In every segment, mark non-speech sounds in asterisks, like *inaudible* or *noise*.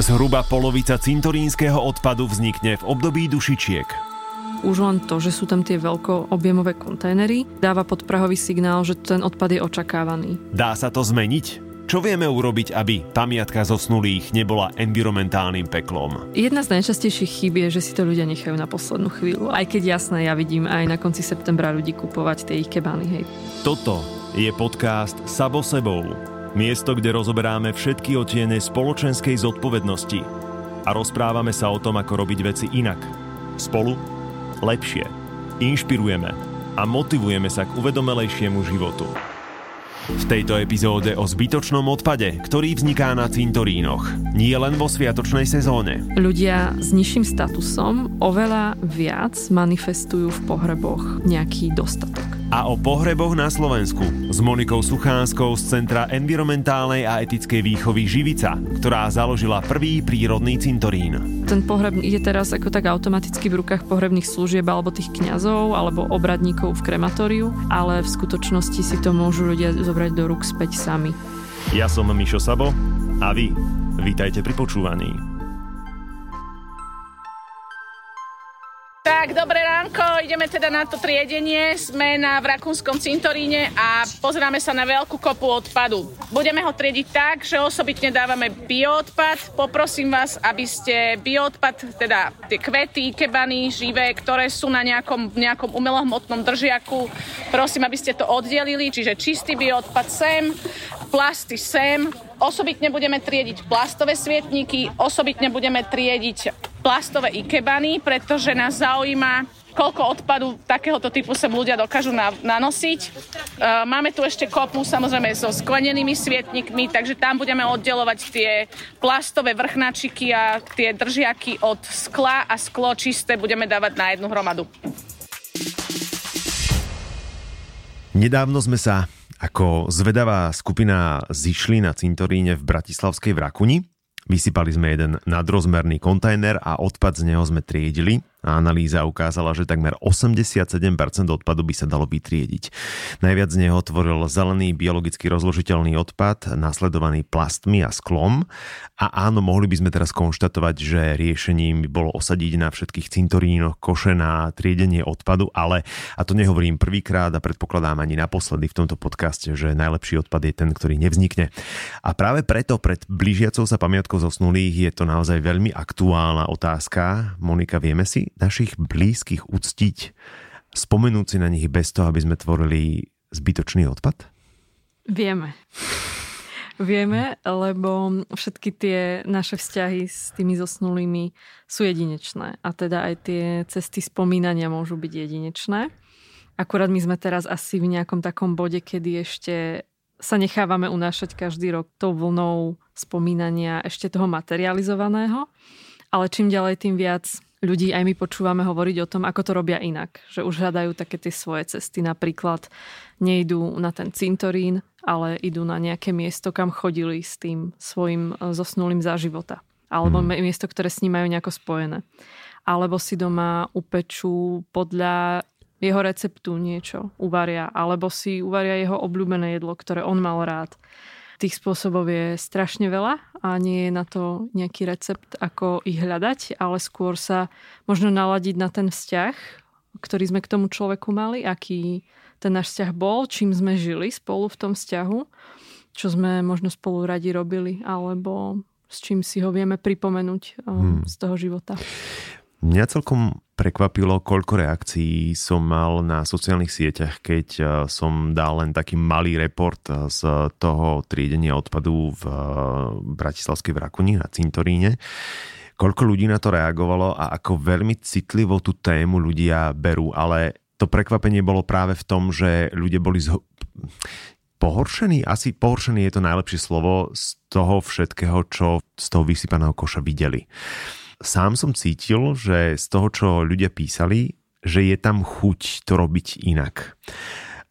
Zhruba polovica cintorínskeho odpadu vznikne v období dušičiek. Už len to, že sú tam tie veľkoobjemové kontajnery, dáva podprahový signál, že ten odpad je očakávaný. Dá sa to zmeniť? Čo vieme urobiť, aby pamiatka zosnulých nebola environmentálnym peklom? Jedna z najčastejších chýb je, že si to ľudia nechajú na poslednú chvíľu. Aj keď jasné, ja vidím aj na konci septembra ľudí kupovať tie ich kebány. Hej. Toto je podcast Sabo sebou Miesto, kde rozoberáme všetky otiene spoločenskej zodpovednosti a rozprávame sa o tom, ako robiť veci inak. Spolu, lepšie. Inšpirujeme a motivujeme sa k uvedomelejšiemu životu. V tejto epizóde o zbytočnom odpade, ktorý vzniká na cintorínoch, nie len vo sviatočnej sezóne. Ľudia s nižším statusom oveľa viac manifestujú v pohreboch nejaký dostatok a o pohreboch na Slovensku s Monikou Suchánskou z Centra environmentálnej a etickej výchovy Živica, ktorá založila prvý prírodný cintorín. Ten pohreb ide teraz ako tak automaticky v rukách pohrebných služieb alebo tých kňazov alebo obradníkov v krematóriu, ale v skutočnosti si to môžu ľudia zobrať do rúk späť sami. Ja som Mišo Sabo a vy vítajte pri počúvaní. Tak, dobré ránko, ideme teda na to triedenie. Sme na v Rakúnskom cintoríne a pozeráme sa na veľkú kopu odpadu. Budeme ho triediť tak, že osobitne dávame bioodpad. Poprosím vás, aby ste bioodpad, teda tie kvety, kebany, živé, ktoré sú na nejakom, nejakom umelohmotnom držiaku, prosím, aby ste to oddelili, čiže čistý bioodpad sem, plasty sem, Osobitne budeme triediť plastové svietníky, osobitne budeme triediť plastové ikebany, pretože nás zaujíma, koľko odpadu takéhoto typu sem ľudia dokážu na, nanosiť. E, máme tu ešte kopu samozrejme so sklenenými svietnikmi, takže tam budeme oddelovať tie plastové vrchnačiky a tie držiaky od skla a sklo čisté budeme dávať na jednu hromadu. Nedávno sme sa ako zvedavá skupina zišli na cintoríne v Bratislavskej Vrakuni. Vysypali sme jeden nadrozmerný kontajner a odpad z neho sme triedili a analýza ukázala, že takmer 87% odpadu by sa dalo vytriediť. Najviac z neho tvoril zelený biologicky rozložiteľný odpad, nasledovaný plastmi a sklom. A áno, mohli by sme teraz konštatovať, že riešením by bolo osadiť na všetkých cintorínoch koše na triedenie odpadu, ale, a to nehovorím prvýkrát a predpokladám ani naposledy v tomto podcaste, že najlepší odpad je ten, ktorý nevznikne. A práve preto pred blížiacou sa pamiatkou zosnulých je to naozaj veľmi aktuálna otázka. Monika, vieme si našich blízkych uctiť, spomenúť si na nich bez toho, aby sme tvorili zbytočný odpad? Vieme. Vieme, lebo všetky tie naše vzťahy s tými zosnulými sú jedinečné. A teda aj tie cesty spomínania môžu byť jedinečné. Akurát my sme teraz asi v nejakom takom bode, kedy ešte sa nechávame unášať každý rok tou vlnou spomínania ešte toho materializovaného. Ale čím ďalej, tým viac ľudí aj my počúvame hovoriť o tom, ako to robia inak. Že už hľadajú také tie svoje cesty. Napríklad nejdú na ten cintorín, ale idú na nejaké miesto, kam chodili s tým svojim e, zosnulým za života. Alebo mm. miesto, ktoré s ním majú nejako spojené. Alebo si doma upečú podľa jeho receptu niečo, uvaria. Alebo si uvaria jeho obľúbené jedlo, ktoré on mal rád. Tých spôsobov je strašne veľa a nie je na to nejaký recept, ako ich hľadať, ale skôr sa možno naladiť na ten vzťah, ktorý sme k tomu človeku mali, aký ten náš vzťah bol, čím sme žili spolu v tom vzťahu, čo sme možno spolu radi robili, alebo s čím si ho vieme pripomenúť um, hmm. z toho života. Mňa celkom prekvapilo, koľko reakcií som mal na sociálnych sieťach, keď eh, som dal len taký malý report eh, z toho triedenia odpadu v eh, Bratislavskej Vrakuni na Cintoríne. Koľko ľudí na to reagovalo a ako veľmi citlivo tú tému ľudia berú, ale to prekvapenie bolo práve v tom, že ľudia boli zho- pohoršení, asi pohoršený je to najlepšie slovo z toho všetkého, čo z toho vysypaného koša videli sám som cítil, že z toho, čo ľudia písali, že je tam chuť to robiť inak.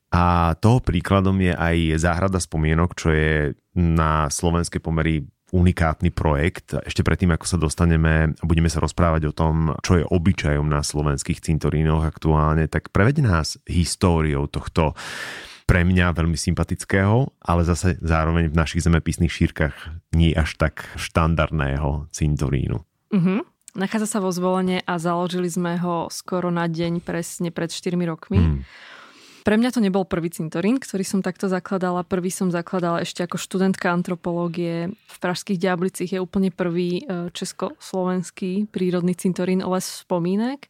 A toho príkladom je aj Záhrada spomienok, čo je na slovenské pomery unikátny projekt. Ešte predtým, ako sa dostaneme a budeme sa rozprávať o tom, čo je obyčajom na slovenských cintorínoch aktuálne, tak preveď nás históriou tohto pre mňa veľmi sympatického, ale zase zároveň v našich zemepisných šírkach nie až tak štandardného cintorínu. Uh-huh. Nachádza sa vo zvolenie a založili sme ho skoro na deň presne pred 4 rokmi. Hmm. Pre mňa to nebol prvý cintorín, ktorý som takto zakladala. Prvý som zakladala ešte ako študentka antropológie. V Pražských Diablicích je úplne prvý e, československý prírodný cintorín Les spomínek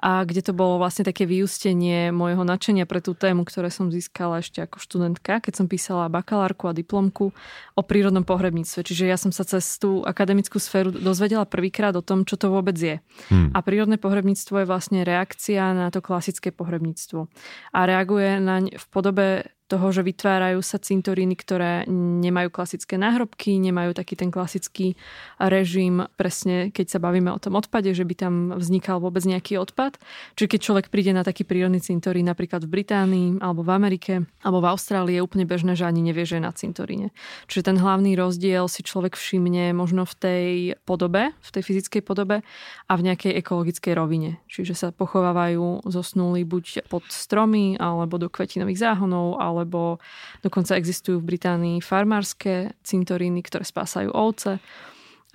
a kde to bolo vlastne také vyústenie môjho nadšenia pre tú tému, ktoré som získala ešte ako študentka, keď som písala bakalárku a diplomku o prírodnom pohrebníctve. Čiže ja som sa cez tú akademickú sféru dozvedela prvýkrát o tom, čo to vôbec je. Hmm. A prírodné pohrebníctvo je vlastne reakcia na to klasické pohrebníctvo. A reaguje naň v podobe toho, že vytvárajú sa cintoríny, ktoré nemajú klasické náhrobky, nemajú taký ten klasický režim, presne keď sa bavíme o tom odpade, že by tam vznikal vôbec nejaký odpad. Čiže keď človek príde na taký prírodný cintorín napríklad v Británii alebo v Amerike alebo v Austrálii, je úplne bežné, že ani nevie, že je na cintoríne. Čiže ten hlavný rozdiel si človek všimne možno v tej podobe, v tej fyzickej podobe a v nejakej ekologickej rovine. Čiže sa pochovávajú zosnulí buď pod stromy alebo do kvetinových záhonov, alebo dokonca existujú v Británii farmárske cintoríny, ktoré spásajú ovce.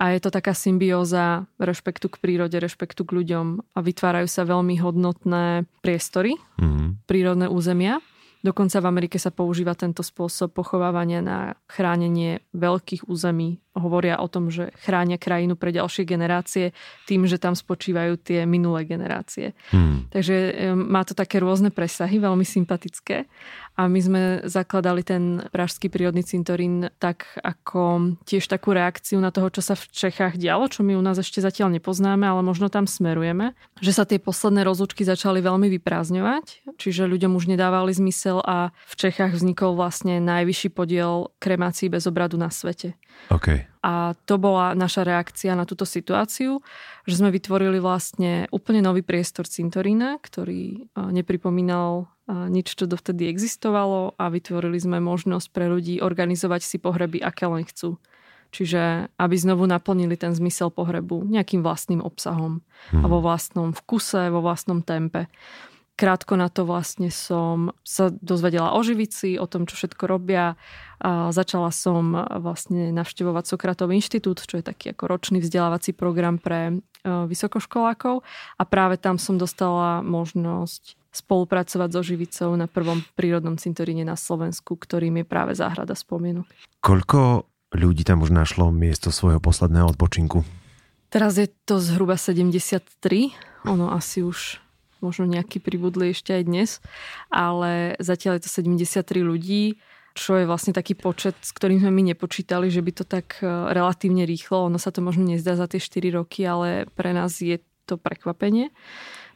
A je to taká symbióza rešpektu k prírode, rešpektu k ľuďom a vytvárajú sa veľmi hodnotné priestory, mm-hmm. prírodné územia. Dokonca v Amerike sa používa tento spôsob pochovávania na chránenie veľkých území hovoria o tom, že chránia krajinu pre ďalšie generácie tým, že tam spočívajú tie minulé generácie. Hmm. Takže má to také rôzne presahy, veľmi sympatické. A my sme zakladali ten Pražský prírodný cintorín tak ako tiež takú reakciu na toho, čo sa v Čechách dialo, čo my u nás ešte zatiaľ nepoznáme, ale možno tam smerujeme. Že sa tie posledné rozlučky začali veľmi vyprázdňovať, čiže ľuďom už nedávali zmysel a v Čechách vznikol vlastne najvyšší podiel kremácií bez obradu na svete. Okay. A to bola naša reakcia na túto situáciu, že sme vytvorili vlastne úplne nový priestor cintorína, ktorý nepripomínal nič, čo dovtedy existovalo a vytvorili sme možnosť pre ľudí organizovať si pohreby, aké len chcú. Čiže aby znovu naplnili ten zmysel pohrebu nejakým vlastným obsahom hmm. a vo vlastnom vkuse, vo vlastnom tempe. Krátko na to vlastne som sa dozvedela o Živici, o tom, čo všetko robia. A začala som vlastne navštevovať Sokratov inštitút, čo je taký ako ročný vzdelávací program pre e, vysokoškolákov. A práve tam som dostala možnosť spolupracovať so Živicou na prvom prírodnom cintoríne na Slovensku, ktorým je práve záhrada spomienok. Koľko ľudí tam už našlo miesto svojho posledného odpočinku? Teraz je to zhruba 73. Ono asi už možno nejaký pribudli ešte aj dnes, ale zatiaľ je to 73 ľudí, čo je vlastne taký počet, s ktorým sme my nepočítali, že by to tak e, relatívne rýchlo, ono sa to možno nezdá za tie 4 roky, ale pre nás je to prekvapenie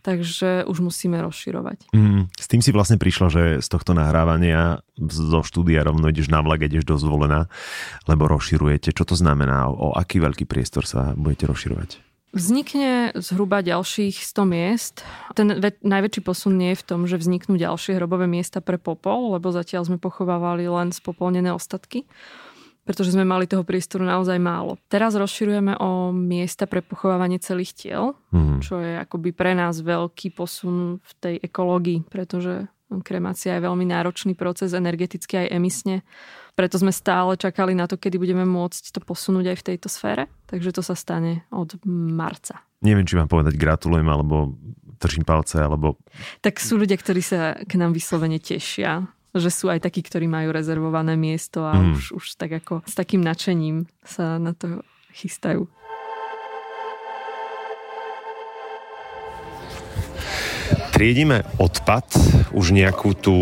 takže už musíme rozširovať. Mm, s tým si vlastne prišla, že z tohto nahrávania zo štúdia rovno ideš na vlak, ideš do zvolená, lebo rozširujete. Čo to znamená? O aký veľký priestor sa budete rozširovať? Vznikne zhruba ďalších 100 miest. Ten najväčší posun nie je v tom, že vzniknú ďalšie hrobové miesta pre popol, lebo zatiaľ sme pochovávali len spopolnené ostatky pretože sme mali toho priestoru naozaj málo. Teraz rozširujeme o miesta pre pochovávanie celých tiel, mm. čo je akoby pre nás veľký posun v tej ekológii, pretože kremácia je veľmi náročný proces, energeticky aj emisne. Preto sme stále čakali na to, kedy budeme môcť to posunúť aj v tejto sfére. Takže to sa stane od marca. Neviem, či vám povedať gratulujem, alebo držím palce, alebo... Tak sú ľudia, ktorí sa k nám vyslovene tešia že sú aj takí, ktorí majú rezervované miesto a mm. už, už tak ako s takým nadšením sa na to chystajú. Triedime odpad už nejakú tú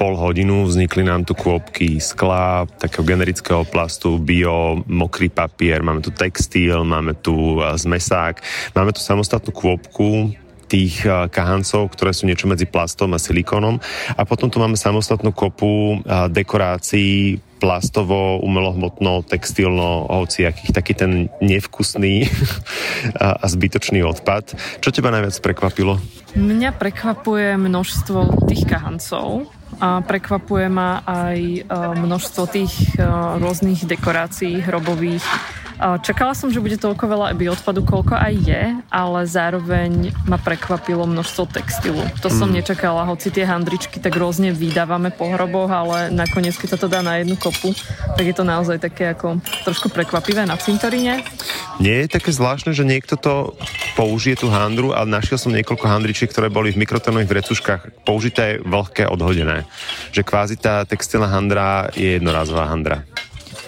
pol hodinu vznikli nám tu kôpky skla, takého generického plastu, bio, mokrý papier, máme tu textil, máme tu zmesák, máme tu samostatnú kôpku, tých eh, kahancov, ktoré sú niečo medzi plastom a silikónom. A potom tu máme samostatnú kopu eh, dekorácií plastovo, umelohmotno, textilno, hociakých, taký ten nevkusný *laughs* a zbytočný odpad. Čo teba najviac prekvapilo? Mňa prekvapuje množstvo tých kahancov, a prekvapuje ma aj eh, množstvo tých rôznych dekorácií hrobových, Čakala som, že bude toľko veľa bioodpadu, koľko aj je, ale zároveň ma prekvapilo množstvo textilu. To som mm. nečakala, hoci tie handričky tak rôzne vydávame po hroboch, ale nakoniec, keď sa to dá na jednu kopu, tak je to naozaj také ako trošku prekvapivé na cintoríne. Nie je také zvláštne, že niekto to použije tú handru, ale našiel som niekoľko handričiek, ktoré boli v mikrotonových vrecuškách použité, vlhké, odhodené. Že kvázi tá textilná handra je jednorázová handra.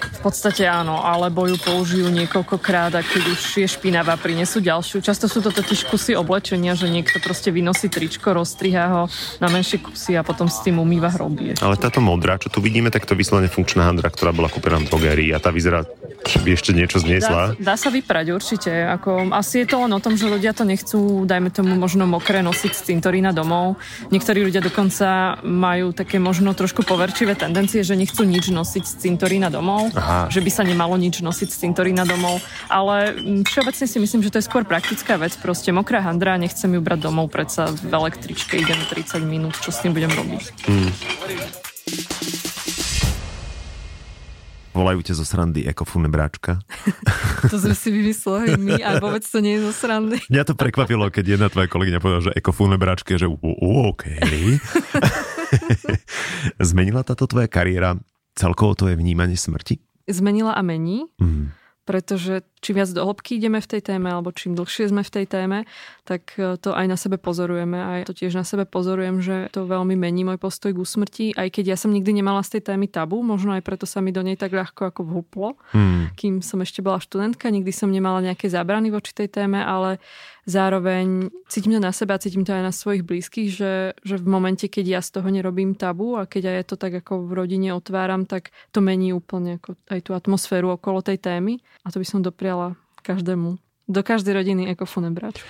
V podstate áno, alebo ju použijú niekoľkokrát a keď už je špinavá, prinesú ďalšiu. Často sú to totiž kusy oblečenia, že niekto proste vynosí tričko, rozstriha ho na menšie kusy a potom s tým umýva hroby. Ale táto modrá, čo tu vidíme, tak to vyslovene funkčná handra, ktorá bola kúpená v drogerii a tá vyzerá, že by ešte niečo zniesla. Dá, dá sa vyprať určite. Ako, asi je to len o tom, že ľudia to nechcú, dajme tomu možno mokré nosiť z cintorína domov. Niektorí ľudia dokonca majú také možno trošku poverčivé tendencie, že nechcú nič nosiť z cintorína domov. Aha že by sa nemalo nič nosiť z cintorína domov. Ale mm, všeobecne si myslím, že to je skôr praktická vec. Proste mokrá handra, nechcem ju brať domov, predsa v električke idem 30 minút, čo s tým budem robiť. Hmm. Volajú ťa zo srandy bráčka. *laughs* to sme si vymysleli my a vôbec to nie je zo srandy. Mňa to prekvapilo, keď jedna tvoja kolegyňa povedala, že bráčka, že OK. *laughs* Zmenila táto tvoja kariéra celkovo to je vnímanie smrti? zmenila a mení. Mm. Pretože čím viac do hĺbky ideme v tej téme, alebo čím dlhšie sme v tej téme, tak e, to aj na sebe pozorujeme. A to tiež na sebe pozorujem, že to veľmi mení môj postoj k úsmrti. Aj keď ja som nikdy nemala z tej témy tabu, možno aj preto sa mi do nej tak ľahko ako vhuplo. Hmm. Kým som ešte bola študentka, nikdy som nemala nejaké zábrany voči tej téme, ale zároveň cítim to na sebe a cítim to aj na svojich blízkych, že, že v momente, keď ja z toho nerobím tabu a keď aj to tak ako v rodine otváram, tak to mení úplne ako aj tú atmosféru okolo tej témy a to by som dopriala každému, do každej rodiny ako funebrač.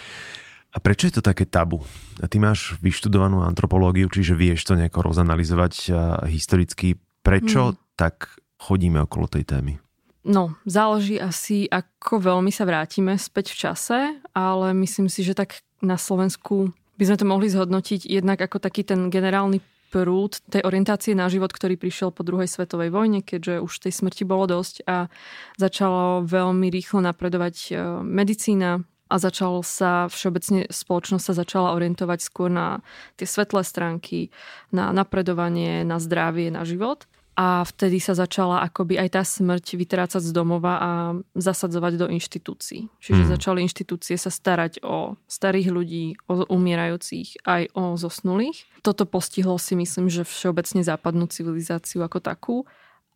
A prečo je to také tabu? A ty máš vyštudovanú antropológiu, čiže vieš to nejako rozanalizovať historicky. Prečo mm. tak chodíme okolo tej témy? No, záleží asi, ako veľmi sa vrátime späť v čase, ale myslím si, že tak na Slovensku by sme to mohli zhodnotiť jednak ako taký ten generálny prúd tej orientácie na život, ktorý prišiel po druhej svetovej vojne, keďže už tej smrti bolo dosť a začalo veľmi rýchlo napredovať e, medicína, a začal sa všeobecne spoločnosť sa začala orientovať skôr na tie svetlé stránky, na napredovanie, na zdravie, na život a vtedy sa začala akoby aj tá smrť vytrácať z domova a zasadzovať do inštitúcií. Čiže hmm. začali inštitúcie sa starať o starých ľudí, o umierajúcich, aj o zosnulých. Toto postihlo si myslím, že všeobecne západnú civilizáciu ako takú.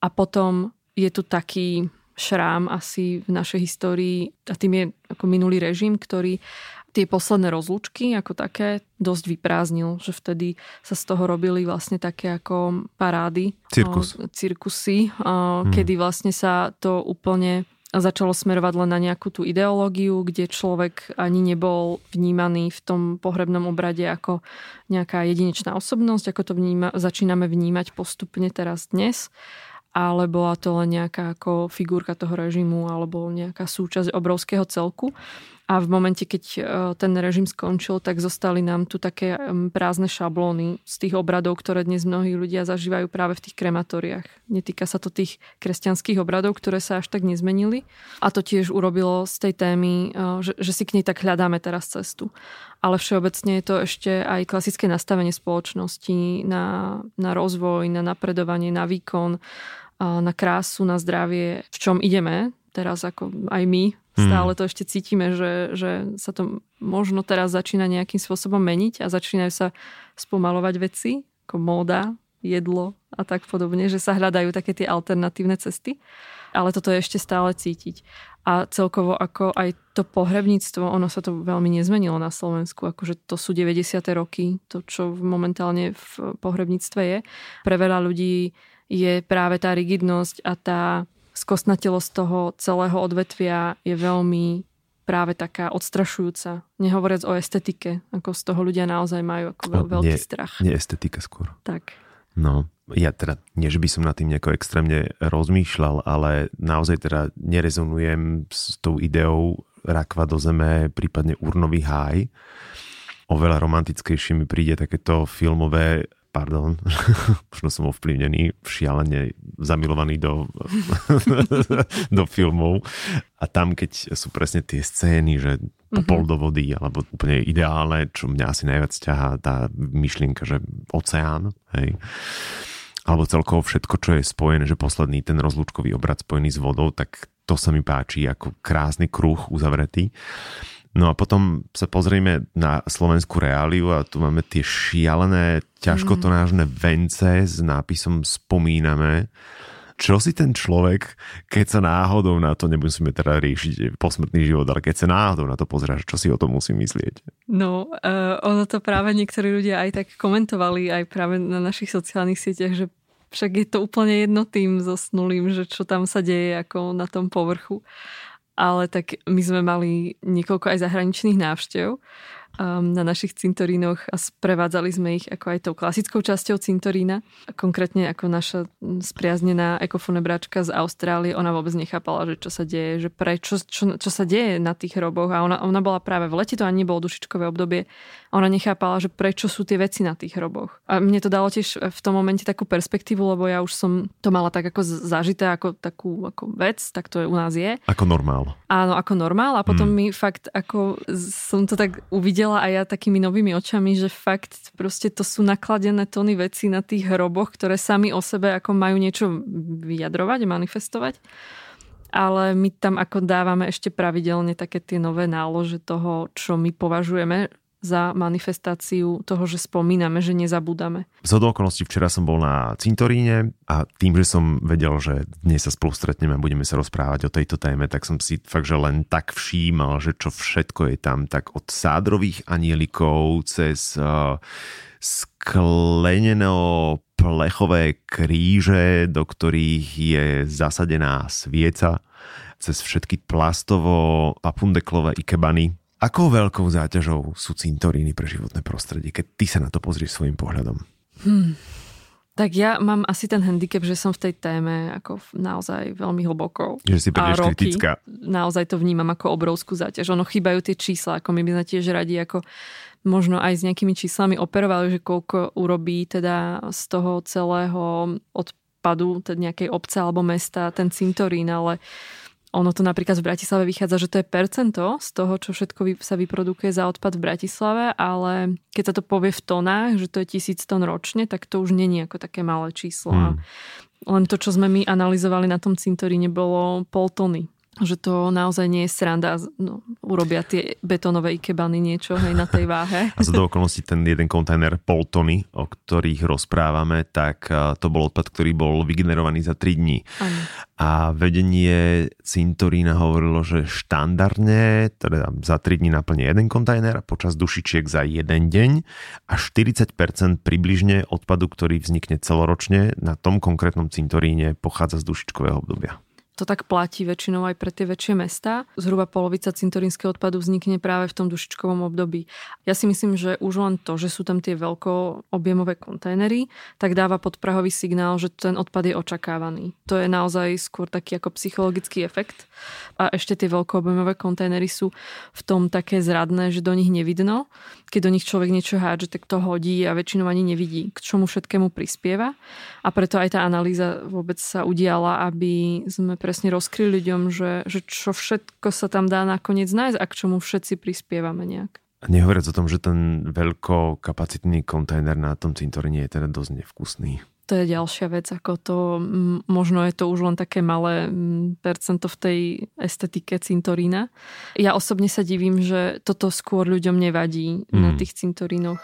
A potom je tu taký šrám asi v našej histórii a tým je ako minulý režim, ktorý tie posledné rozlúčky ako také dosť vyprázdnil, že vtedy sa z toho robili vlastne také ako parády. Cirkus. O, cirkusy, o, hmm. kedy vlastne sa to úplne začalo smerovať len na nejakú tú ideológiu, kde človek ani nebol vnímaný v tom pohrebnom obrade ako nejaká jedinečná osobnosť, ako to vníma, začíname vnímať postupne teraz dnes ale bola to len nejaká ako figurka toho režimu alebo nejaká súčasť obrovského celku. A v momente, keď e, ten režim skončil, tak zostali nám tu také prázdne šablóny z tých obradov, ktoré dnes mnohí ľudia zažívajú práve v tých krematóriách. Netýka sa to tých kresťanských obradov, ktoré sa až tak nezmenili. A to tiež urobilo z tej témy, e, že, že si k nej tak hľadáme teraz cestu. Ale všeobecne je to ešte aj klasické nastavenie spoločnosti na, na rozvoj, na napredovanie, na výkon, na krásu, na zdravie, v čom ideme teraz ako aj my. Stále to ešte cítime, že, že sa to možno teraz začína nejakým spôsobom meniť a začínajú sa spomalovať veci, ako móda, jedlo a tak podobne, že sa hľadajú také tie alternatívne cesty. Ale toto je ešte stále cítiť. A celkovo ako aj to pohrebníctvo, ono sa to veľmi nezmenilo na Slovensku. Akože to sú 90. roky, to čo momentálne v pohrebníctve je. Pre veľa ľudí je práve tá rigidnosť a tá skosnatelosť toho celého odvetvia je veľmi práve taká odstrašujúca. Nehovoriac o estetike, ako z toho ľudia naozaj majú ako veľ, veľký nie, strach. Nie estetika skôr. Tak. No, ja teda, nie že by som nad tým nejako extrémne rozmýšľal, ale naozaj teda nerezonujem s tou ideou rakva do zeme, prípadne urnový háj. Oveľa romantickejšie mi príde takéto filmové pardon, *laughs* možno som ovplyvnený, šialene zamilovaný do, *laughs* do filmov a tam, keď sú presne tie scény, že popol mm-hmm. do vody, alebo úplne ideálne, čo mňa asi najviac ťahá tá myšlienka, že oceán, hej, alebo celkovo všetko, čo je spojené, že posledný ten rozlúčkový obrad spojený s vodou, tak to sa mi páči ako krásny kruh uzavretý. No a potom sa pozrieme na slovenskú reáliu a tu máme tie šialené, ťažkotonážne vence s nápisom Spomíname. Čo si ten človek, keď sa náhodou na to, nemusíme teda riešiť posmrtný život, ale keď sa náhodou na to pozráš, čo si o tom musí myslieť? No, uh, ono to práve niektorí ľudia aj tak komentovali aj práve na našich sociálnych sieťach, že však je to úplne jedno tým zosnulým, že čo tam sa deje ako na tom povrchu ale tak my sme mali niekoľko aj zahraničných návštev na našich cintorínoch a sprevádzali sme ich ako aj tou klasickou časťou cintorína. Konkrétne ako naša spriaznená ekofonebračka z Austrálie, ona vôbec nechápala, že čo sa deje, že prečo, čo, čo sa deje na tých hroboch a ona, ona bola práve v lete, to ani nebolo dušičkové obdobie ona nechápala, že prečo sú tie veci na tých hroboch. A mne to dalo tiež v tom momente takú perspektívu, lebo ja už som to mala tak ako zažité ako takú ako vec, tak to je, u nás je. Ako normál. Áno, ako normál a potom mm. mi fakt ako som to tak uvidela aj ja takými novými očami, že fakt proste to sú nakladené tony veci na tých hroboch, ktoré sami o sebe ako majú niečo vyjadrovať, manifestovať. Ale my tam ako dávame ešte pravidelne také tie nové nálože toho, čo my považujeme za manifestáciu toho, že spomíname, že nezabúdame. Z okolností včera som bol na cintoríne a tým, že som vedel, že dnes sa spolu stretneme a budeme sa rozprávať o tejto téme, tak som si fakt, že len tak všímal, že čo všetko je tam, tak od sádrových anielikov cez uh, sklenené plechové kríže, do ktorých je zasadená svieca, cez všetky plastovo papundeklové ikebany, Akou veľkou záťažou sú cintoríny pre životné prostredie, keď ty sa na to pozrieš svojim pohľadom? Hmm. Tak ja mám asi ten handicap, že som v tej téme ako naozaj veľmi hlboko. Že si príliš kritická. Naozaj to vnímam ako obrovskú záťaž. Ono chýbajú tie čísla, ako my by sme tiež radi ako možno aj s nejakými číslami operovali, že koľko urobí teda z toho celého odpadu teda nejakej obce alebo mesta ten cintorín, ale ono to napríklad v Bratislave vychádza, že to je percento z toho, čo všetko sa vyprodukuje za odpad v Bratislave, ale keď sa to povie v tonách, že to je tisíc tón ročne, tak to už není ako také malé číslo. Hmm. Len to, čo sme my analyzovali na tom cintoríne, bolo pol tony že to naozaj nie je sranda. No, urobia tie betónové ikebany niečo hej, na tej váhe. A do okolností ten jeden kontajner pol tony, o ktorých rozprávame, tak to bol odpad, ktorý bol vygenerovaný za 3 dní. Ano. A vedenie cintorína hovorilo, že štandardne teda za 3 dní naplne jeden kontajner a počas dušičiek za jeden deň a 40% približne odpadu, ktorý vznikne celoročne na tom konkrétnom cintoríne pochádza z dušičkového obdobia. To tak platí väčšinou aj pre tie väčšie mesta. Zhruba polovica cintorínskeho odpadu vznikne práve v tom dušičkovom období. Ja si myslím, že už len to, že sú tam tie veľko objemové kontajnery, tak dáva podprahový signál, že ten odpad je očakávaný. To je naozaj skôr taký ako psychologický efekt. A ešte tie veľkoobjemové kontajnery sú v tom také zradné, že do nich nevidno. Keď do nich človek niečo hádže, tak to hodí a väčšinou ani nevidí, k čomu všetkému prispieva. A preto aj tá analýza vôbec sa udiala, aby sme presne rozkryli ľuďom, že, že čo všetko sa tam dá nakoniec nájsť a k čomu všetci prispievame nejak. Nehovoriac o tom, že ten veľkokapacitný kontajner na tom cintoríne je teda dosť nevkusný. To je ďalšia vec, ako to, možno je to už len také malé percento v tej estetike cintorína. Ja osobne sa divím, že toto skôr ľuďom nevadí mm. na tých cintorínoch.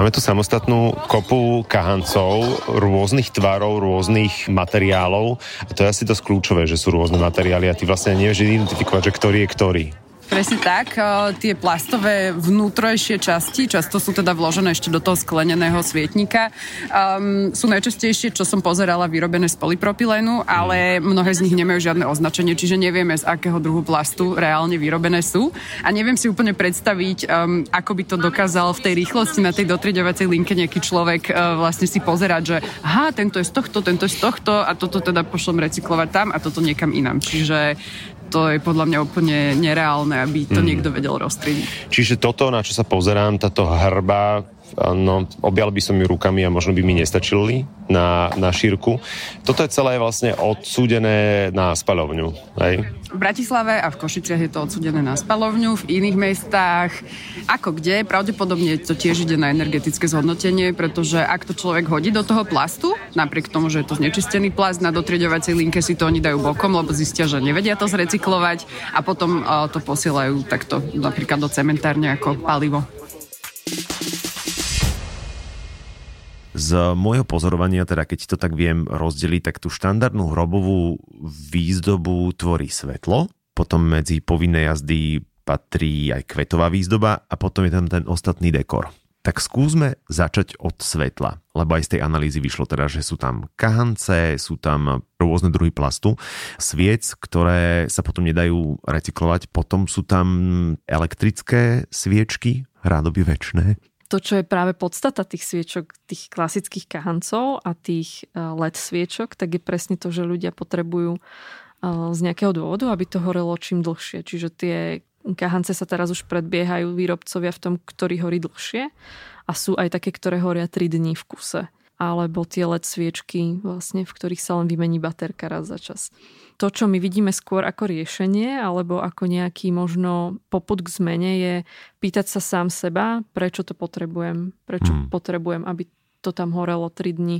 Máme tu samostatnú kopu kahancov rôznych tvarov, rôznych materiálov. A to je asi dosť kľúčové, že sú rôzne materiály a ty vlastne nevieš identifikovať, že ktorý je ktorý. Presne tak. Tie plastové vnútrojšie časti, často sú teda vložené ešte do toho skleneného svietnika, um, sú najčastejšie, čo som pozerala, vyrobené z polypropylénu, ale mnohé z nich nemajú žiadne označenie, čiže nevieme, z akého druhu plastu reálne vyrobené sú. A neviem si úplne predstaviť, um, ako by to dokázal v tej rýchlosti na tej dotriďovacej linke nejaký človek uh, vlastne si pozerať, že aha, tento je z tohto, tento je z tohto a toto teda pošlem recyklovať tam a toto niekam inám. Čiže to je podľa mňa úplne nereálne, aby to mm. niekto vedel rozstriediť. Čiže toto, na čo sa pozerám, táto hrba, no, objal by som ju rukami a možno by mi nestačili na, na šírku. Toto je celé vlastne odsúdené na spalovňu. Hej? V Bratislave a v Košiciach je to odsúdené na spalovňu, v iných mestách, ako kde, pravdepodobne to tiež ide na energetické zhodnotenie, pretože ak to človek hodí do toho plastu, napriek tomu, že je to znečistený plast, na dotrieďovacej linke si to oni dajú bokom, lebo zistia, že nevedia to zrecyklovať a potom to posielajú takto napríklad do cementárne ako palivo. Z môjho pozorovania, teda keď to tak viem rozdeliť, tak tú štandardnú hrobovú výzdobu tvorí svetlo, potom medzi povinné jazdy patrí aj kvetová výzdoba a potom je tam ten ostatný dekor. Tak skúsme začať od svetla, lebo aj z tej analýzy vyšlo teda, že sú tam kahance, sú tam rôzne druhy plastu, sviec, ktoré sa potom nedajú recyklovať, potom sú tam elektrické sviečky, rádoby väčšie, to, čo je práve podstata tých sviečok, tých klasických kahancov a tých e, LED sviečok, tak je presne to, že ľudia potrebujú e, z nejakého dôvodu, aby to horelo čím dlhšie. Čiže tie kahance sa teraz už predbiehajú výrobcovia v tom, ktorý horí dlhšie a sú aj také, ktoré horia 3 dní v kuse alebo tie LED sviečky, vlastne, v ktorých sa len vymení baterka raz za čas. To, čo my vidíme skôr ako riešenie, alebo ako nejaký možno poput k zmene, je pýtať sa sám seba, prečo to potrebujem, prečo mm. potrebujem, aby to tam horelo 3 dní,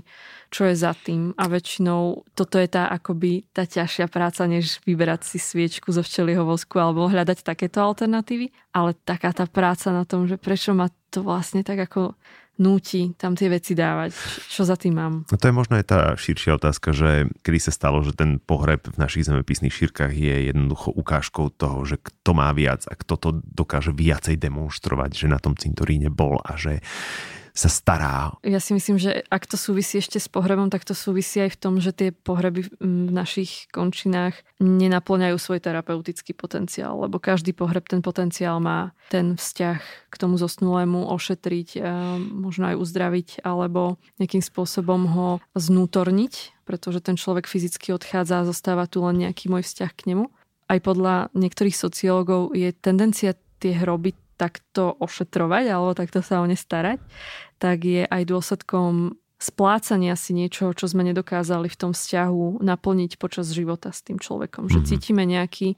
čo je za tým. A väčšinou toto je tá akoby tá ťažšia práca, než vyberať si sviečku zo včelieho vosku alebo hľadať takéto alternatívy. Ale taká tá práca na tom, že prečo ma to vlastne tak ako núti tam tie veci dávať. Čo za tým mám? No to je možno aj tá širšia otázka, že kedy sa stalo, že ten pohreb v našich zemepisných šírkach je jednoducho ukážkou toho, že kto má viac a kto to dokáže viacej demonstrovať, že na tom cintoríne bol a že sa stará. Ja si myslím, že ak to súvisí ešte s pohrebom, tak to súvisí aj v tom, že tie pohreby v našich končinách nenaplňajú svoj terapeutický potenciál, lebo každý pohreb ten potenciál má ten vzťah k tomu zosnulému ošetriť, možno aj uzdraviť, alebo nejakým spôsobom ho znútorniť, pretože ten človek fyzicky odchádza a zostáva tu len nejaký môj vzťah k nemu. Aj podľa niektorých sociológov je tendencia tie hroby takto ošetrovať alebo takto sa o ne starať, tak je aj dôsledkom splácania si niečo, čo sme nedokázali v tom vzťahu naplniť počas života s tým človekom. Že mm-hmm. cítime nejaký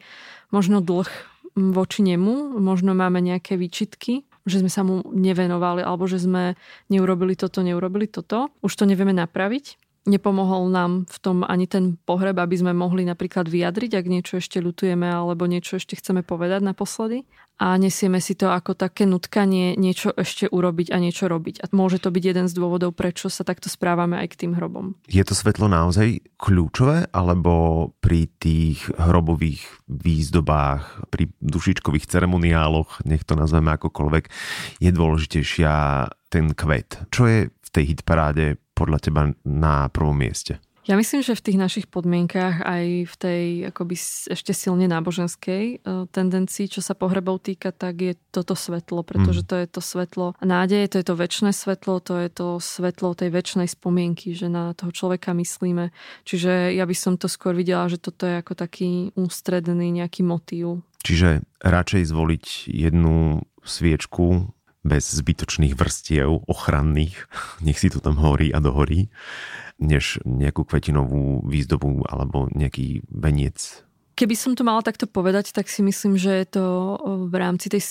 možno dlh voči nemu, možno máme nejaké výčitky, že sme sa mu nevenovali alebo že sme neurobili toto, neurobili toto. Už to nevieme napraviť nepomohol nám v tom ani ten pohreb, aby sme mohli napríklad vyjadriť, ak niečo ešte lutujeme alebo niečo ešte chceme povedať naposledy. A nesieme si to ako také nutkanie niečo ešte urobiť a niečo robiť. A môže to byť jeden z dôvodov, prečo sa takto správame aj k tým hrobom. Je to svetlo naozaj kľúčové, alebo pri tých hrobových výzdobách, pri dušičkových ceremoniáloch, nech to nazveme akokoľvek, je dôležitejšia ten kvet. Čo je v tej hitparáde podľa teba na prvom mieste? Ja myslím, že v tých našich podmienkách aj v tej akoby ešte silne náboženskej e, tendencii, čo sa pohrebov týka, tak je toto svetlo, pretože mm. to je to svetlo nádeje, to je to väčšie svetlo, to je to svetlo tej väčšnej spomienky, že na toho človeka myslíme. Čiže ja by som to skôr videla, že toto je ako taký ústredný nejaký motív. Čiže radšej zvoliť jednu sviečku bez zbytočných vrstiev ochranných, *laughs* nech si to tam horí a dohorí, než nejakú kvetinovú výzdobu alebo nejaký veniec. Keby som to mala takto povedať, tak si myslím, že je to v rámci tej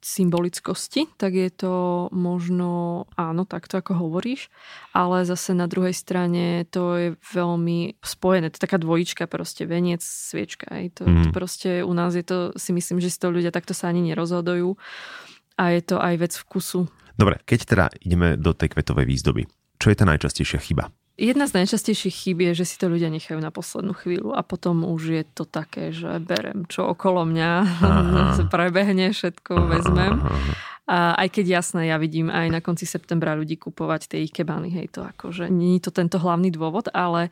symbolickosti, tak je to možno áno, takto ako hovoríš, ale zase na druhej strane to je veľmi spojené. To je taká dvojička proste, veniec, sviečka. Aj to, mm. to proste u nás je to, si myslím, že si to ľudia takto sa ani nerozhodujú a je to aj vec vkusu. Dobre, keď teda ideme do tej kvetovej výzdoby, čo je tá najčastejšia chyba? Jedna z najčastejších chýb je, že si to ľudia nechajú na poslednú chvíľu a potom už je to také, že berem čo okolo mňa, *laughs* aha. *laughs* prebehne, všetko vezmem. A aj keď jasné, ja vidím aj na konci septembra ľudí kupovať tie ich kebány, hej, to akože nie je to tento hlavný dôvod, ale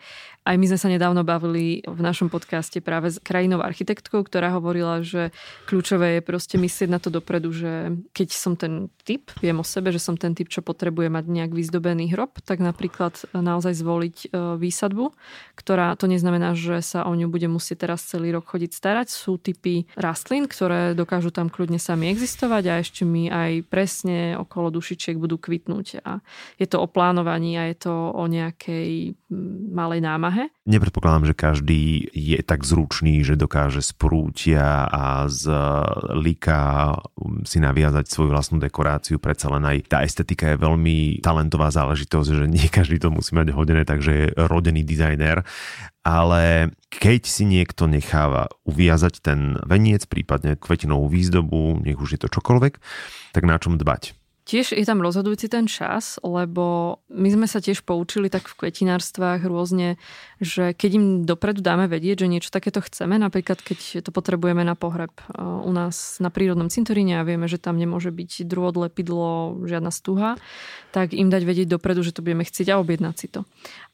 aj my sme sa nedávno bavili v našom podcaste práve s krajinou architektkou, ktorá hovorila, že kľúčové je proste myslieť na to dopredu, že keď som ten typ, viem o sebe, že som ten typ, čo potrebuje mať nejak vyzdobený hrob, tak napríklad naozaj zvoliť e, výsadbu, ktorá to neznamená, že sa o ňu bude musieť teraz celý rok chodiť starať. Sú typy rastlín, ktoré dokážu tam kľudne sami existovať a ešte mi aj presne okolo dušičiek budú kvitnúť. A je to o plánovaní a je to o nejakej malej námahe. Nepredpokladám, že každý je tak zručný, že dokáže z prútia a z lika si naviazať svoju vlastnú dekoráciu. Predsa len aj tá estetika je veľmi talentová záležitosť, že nie každý to musí mať hodené, takže je rodený dizajner ale keď si niekto necháva uviazať ten veniec, prípadne kvetinovú výzdobu, nech už je to čokoľvek, tak na čom dbať? Tiež je tam rozhodujúci ten čas, lebo my sme sa tiež poučili tak v kvetinárstvách rôzne, že keď im dopredu dáme vedieť, že niečo takéto chceme, napríklad keď to potrebujeme na pohreb e, u nás na prírodnom cintoríne a vieme, že tam nemôže byť druhod, lepidlo, žiadna stuha, tak im dať vedieť dopredu, že to budeme chcieť a objednať si to.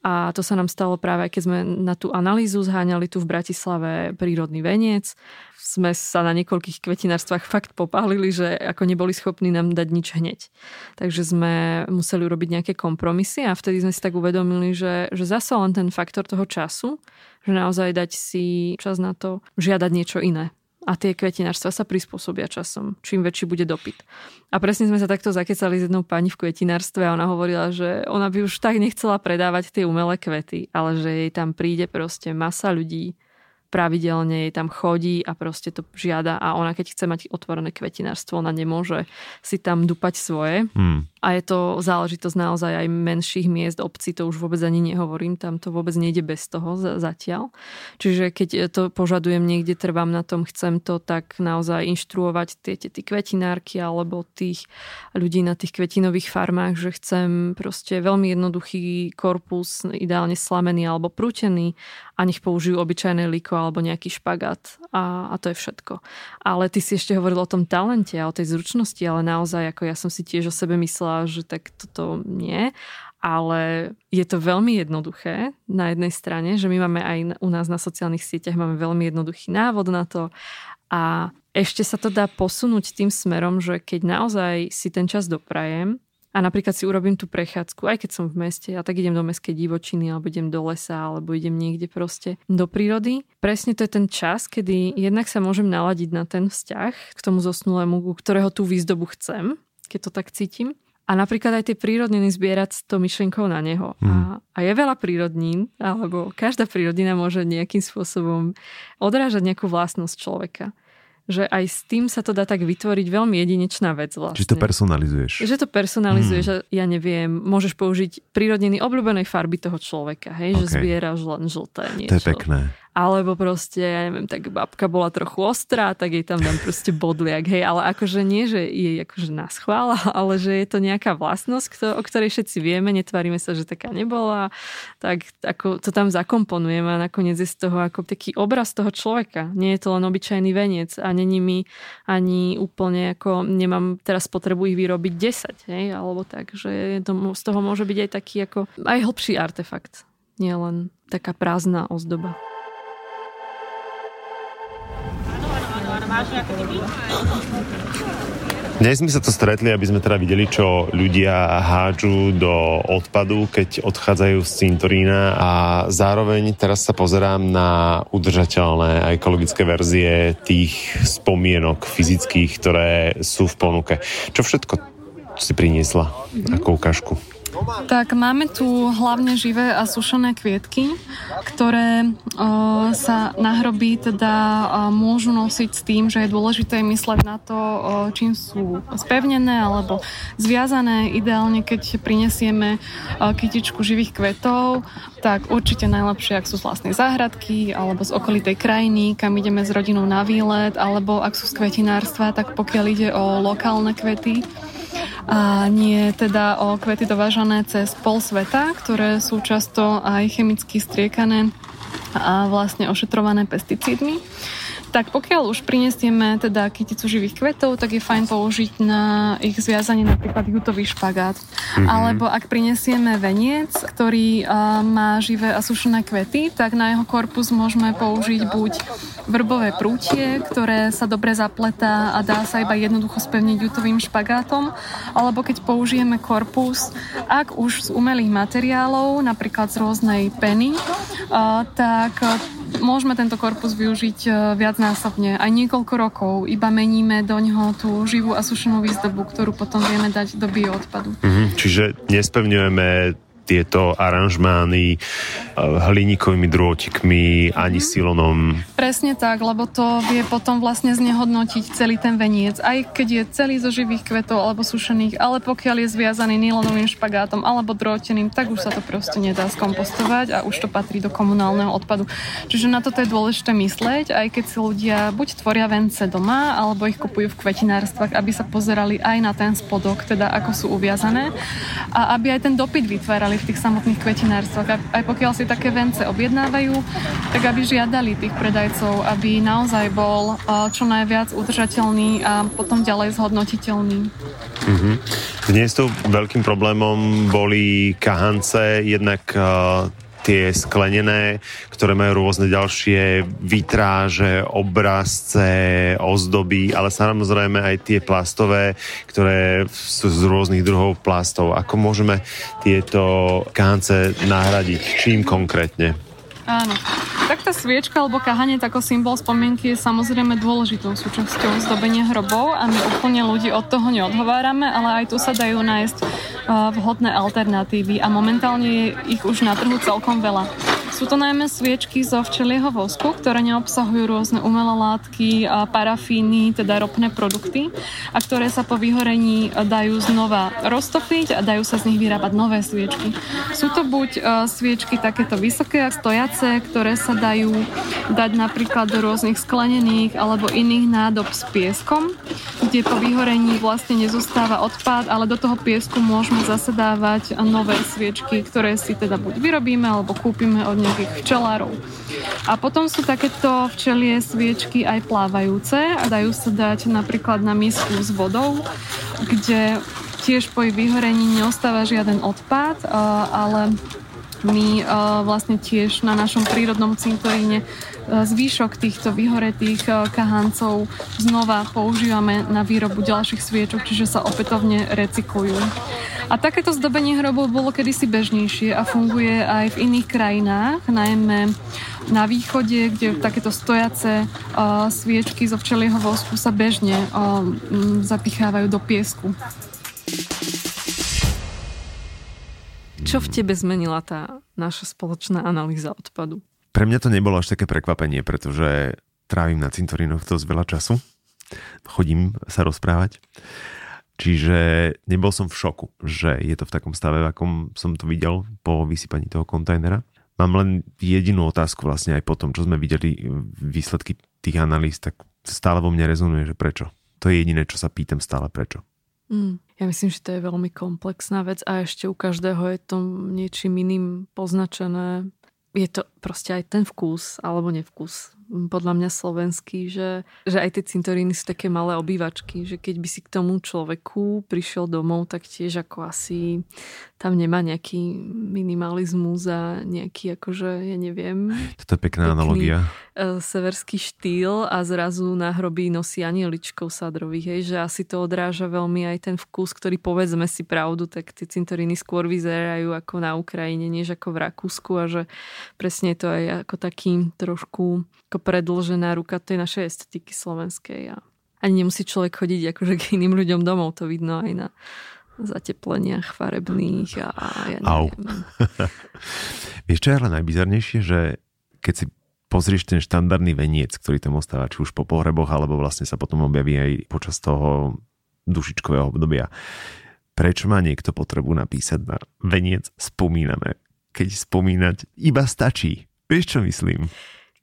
A to sa nám stalo práve, keď sme na tú analýzu zháňali tu v Bratislave prírodný veniec sme sa na niekoľkých kvetinárstvách fakt popálili, že ako neboli schopní nám dať nič hneď. Takže sme museli urobiť nejaké kompromisy a vtedy sme si tak uvedomili, že, že zase len ten faktor toho času, že naozaj dať si čas na to žiadať niečo iné. A tie kvetinárstva sa prispôsobia časom, čím väčší bude dopyt. A presne sme sa takto zakecali s jednou pani v kvetinárstve a ona hovorila, že ona by už tak nechcela predávať tie umelé kvety, ale že jej tam príde proste masa ľudí, pravidelne jej tam chodí a proste to žiada a ona keď chce mať otvorené kvetinárstvo, ona nemôže si tam dupať svoje. Hmm. A je to záležitosť naozaj aj menších miest, obcí, to už vôbec ani nehovorím, tam to vôbec nejde bez toho zatiaľ. Čiže keď to požadujem niekde, trvám na tom, chcem to tak naozaj inštruovať tie tie kvetinárky alebo tých ľudí na tých kvetinových farmách, že chcem proste veľmi jednoduchý korpus, ideálne slamený alebo prútený a nech použijú obyčajné liko alebo nejaký špagát a, a to je všetko. Ale ty si ešte hovoril o tom talente a o tej zručnosti, ale naozaj ako ja som si tiež o sebe myslela, že tak toto nie. Ale je to veľmi jednoduché na jednej strane, že my máme aj u nás na sociálnych sieťach máme veľmi jednoduchý návod na to a ešte sa to dá posunúť tým smerom, že keď naozaj si ten čas doprajem, a napríklad si urobím tú prechádzku, aj keď som v meste, ja tak idem do mestskej divočiny, alebo idem do lesa, alebo idem niekde proste do prírody. Presne to je ten čas, kedy jednak sa môžem naladiť na ten vzťah k tomu zosnulému, ku ktorého tú výzdobu chcem, keď to tak cítim. A napríklad aj tie prírodniny zbierať s tou myšlenkou na neho. Mm. A, a je veľa prírodnín, alebo každá prírodnina môže nejakým spôsobom odrážať nejakú vlastnosť človeka že aj s tým sa to dá tak vytvoriť veľmi jedinečná vec vlastne. Čiže to personalizuješ. Že to personalizuješ, mm. ja neviem, môžeš použiť prírodniny obľúbenej farby toho človeka, hej, okay. že zbieraš len žlté niečo. To je pekné alebo proste, ja neviem, tak babka bola trochu ostrá, tak jej tam dám proste bodliak, hej, ale akože nie, že je akože nás chvála, *laughs* ale že je to nejaká vlastnosť, o ktorej všetci vieme, netvárime sa, že taká nebola, tak ako to tam zakomponujeme a nakoniec je z toho ako taký obraz toho človeka. Nie je to len obyčajný veniec a není mi ani úplne ako, nemám teraz potrebu ich vyrobiť 10, hej, alebo tak, že to, z toho môže byť aj taký ako, aj hlbší artefakt, nie len taká prázdna ozdoba. Dnes sme sa to stretli, aby sme teda videli, čo ľudia hádžu do odpadu, keď odchádzajú z cintorína a zároveň teraz sa pozerám na udržateľné a ekologické verzie tých spomienok fyzických, ktoré sú v ponuke. Čo všetko si priniesla mm-hmm. Tak máme tu hlavne živé a sušené kvietky, ktoré o, sa na hroby teda o, môžu nosiť s tým, že je dôležité mysleť na to, o, čím sú spevnené alebo zviazané. Ideálne, keď prinesieme kytičku živých kvetov, tak určite najlepšie, ak sú z vlastnej záhradky alebo z okolitej krajiny, kam ideme s rodinou na výlet, alebo ak sú z kvetinárstva, tak pokiaľ ide o lokálne kvety, a nie teda o kvety dovážané cez pol sveta, ktoré sú často aj chemicky striekané a vlastne ošetrované pesticídmi. Tak pokiaľ už prinesieme teda kyticu živých kvetov, tak je fajn použiť na ich zviazanie napríklad jutový špagát. Mm-hmm. Alebo ak prinesieme veniec, ktorý uh, má živé a sušené kvety, tak na jeho korpus môžeme použiť buď vrbové prútie, ktoré sa dobre zapletá a dá sa iba jednoducho spevniť jutovým špagátom, alebo keď použijeme korpus, ak už z umelých materiálov, napríklad z rôznej peny, uh, tak môžeme tento korpus využiť e, viacnásobne, aj niekoľko rokov. Iba meníme do ňoho tú živú a sušenú výzdobu, ktorú potom vieme dať do bioodpadu. Mm-hmm, čiže nespevňujeme tieto aranžmány eh, hliníkovými drôtikmi ani mm. silonom. Presne tak, lebo to vie potom vlastne znehodnotiť celý ten veniec. Aj keď je celý zo živých kvetov alebo sušených, ale pokiaľ je zviazaný nylonovým špagátom alebo drôteným, tak už sa to proste nedá skompostovať a už to patrí do komunálneho odpadu. Čiže na toto je dôležité myslieť, aj keď si ľudia buď tvoria vence doma, alebo ich kupujú v kvetinárstvách, aby sa pozerali aj na ten spodok, teda ako sú uviazané a aby aj ten dopyt vytvárali v tých samotných kvetinárstvách. Aj pokiaľ si také vence objednávajú, tak aby žiadali tých predajcov, aby naozaj bol čo najviac udržateľný a potom ďalej zhodnotiteľný. Mm-hmm. Dnes tu veľkým problémom boli kahance, jednak tie sklenené, ktoré majú rôzne ďalšie vitráže, obrazce, ozdoby, ale samozrejme aj tie plastové, ktoré sú z rôznych druhov plastov. Ako môžeme tieto kánce nahradiť? Čím konkrétne? Áno. Tak tá sviečka alebo kahanie ako symbol spomienky je samozrejme dôležitou súčasťou zdobenia hrobov a my úplne ľudí od toho neodhovárame, ale aj tu sa dajú nájsť vhodné alternatívy a momentálne je ich už na trhu celkom veľa. Sú to najmä sviečky zo včelieho vosku, ktoré neobsahujú rôzne umelé látky, parafíny, teda ropné produkty a ktoré sa po vyhorení dajú znova roztopiť a dajú sa z nich vyrábať nové sviečky. Sú to buď sviečky takéto vysoké stojace, ktoré sa dajú dať napríklad do rôznych sklenených alebo iných nádob s pieskom, kde po vyhorení vlastne nezostáva odpad, ale do toho piesku môžeme zase dávať nové sviečky, ktoré si teda buď vyrobíme alebo kúpime od nejakých včelárov. A potom sú takéto včelie sviečky aj plávajúce a dajú sa dať napríklad na misku s vodou, kde tiež po ich vyhorení neostáva žiaden odpad, ale my vlastne tiež na našom prírodnom cintoríne zvýšok týchto vyhoretých kahancov znova používame na výrobu ďalších sviečok, čiže sa opätovne recyklujú. A takéto zdobenie hrobov bolo kedysi bežnejšie a funguje aj v iných krajinách, najmä na východe, kde takéto stojace uh, sviečky zo včelieho vosku sa bežne uh, zapichávajú do piesku. Čo v tebe zmenila tá naša spoločná analýza odpadu? Pre mňa to nebolo až také prekvapenie, pretože trávim na cintorínoch dosť veľa času. Chodím sa rozprávať. Čiže nebol som v šoku, že je to v takom stave, v akom som to videl po vysypaní toho kontajnera. Mám len jedinú otázku vlastne aj po tom, čo sme videli výsledky tých analýz, tak stále vo mne rezonuje, že prečo. To je jediné, čo sa pýtam stále prečo. Mm, ja myslím, že to je veľmi komplexná vec a ešte u každého je to niečím iným poznačené. Je to proste aj ten vkus alebo nevkus podľa mňa slovenský, že, že aj tie cintoríny sú také malé obývačky, že keď by si k tomu človeku prišiel domov, tak tiež ako asi tam nemá nejaký minimalizmus a nejaký akože, ja neviem... Toto je pekná analogia. E, severský štýl a zrazu na hrobí nosí anieličkov sadrových, hej, že asi to odráža veľmi aj ten vkus, ktorý povedzme si pravdu, tak tie cintoríny skôr vyzerajú ako na Ukrajine, než ako v Rakúsku a že presne to aj ako taký trošku ako predlžená ruka tej našej estetiky slovenskej a ani nemusí človek chodiť akože k iným ľuďom domov, to vidno aj na zatepleniach farebných a, a ja neviem. *laughs* Vieš, čo je ale najbizarnejšie, že keď si pozrieš ten štandardný veniec, ktorý tam ostáva, či už po pohreboch, alebo vlastne sa potom objaví aj počas toho dušičkového obdobia. Prečo má niekto potrebu napísať na veniec spomíname, keď spomínať iba stačí? Vieš, čo myslím?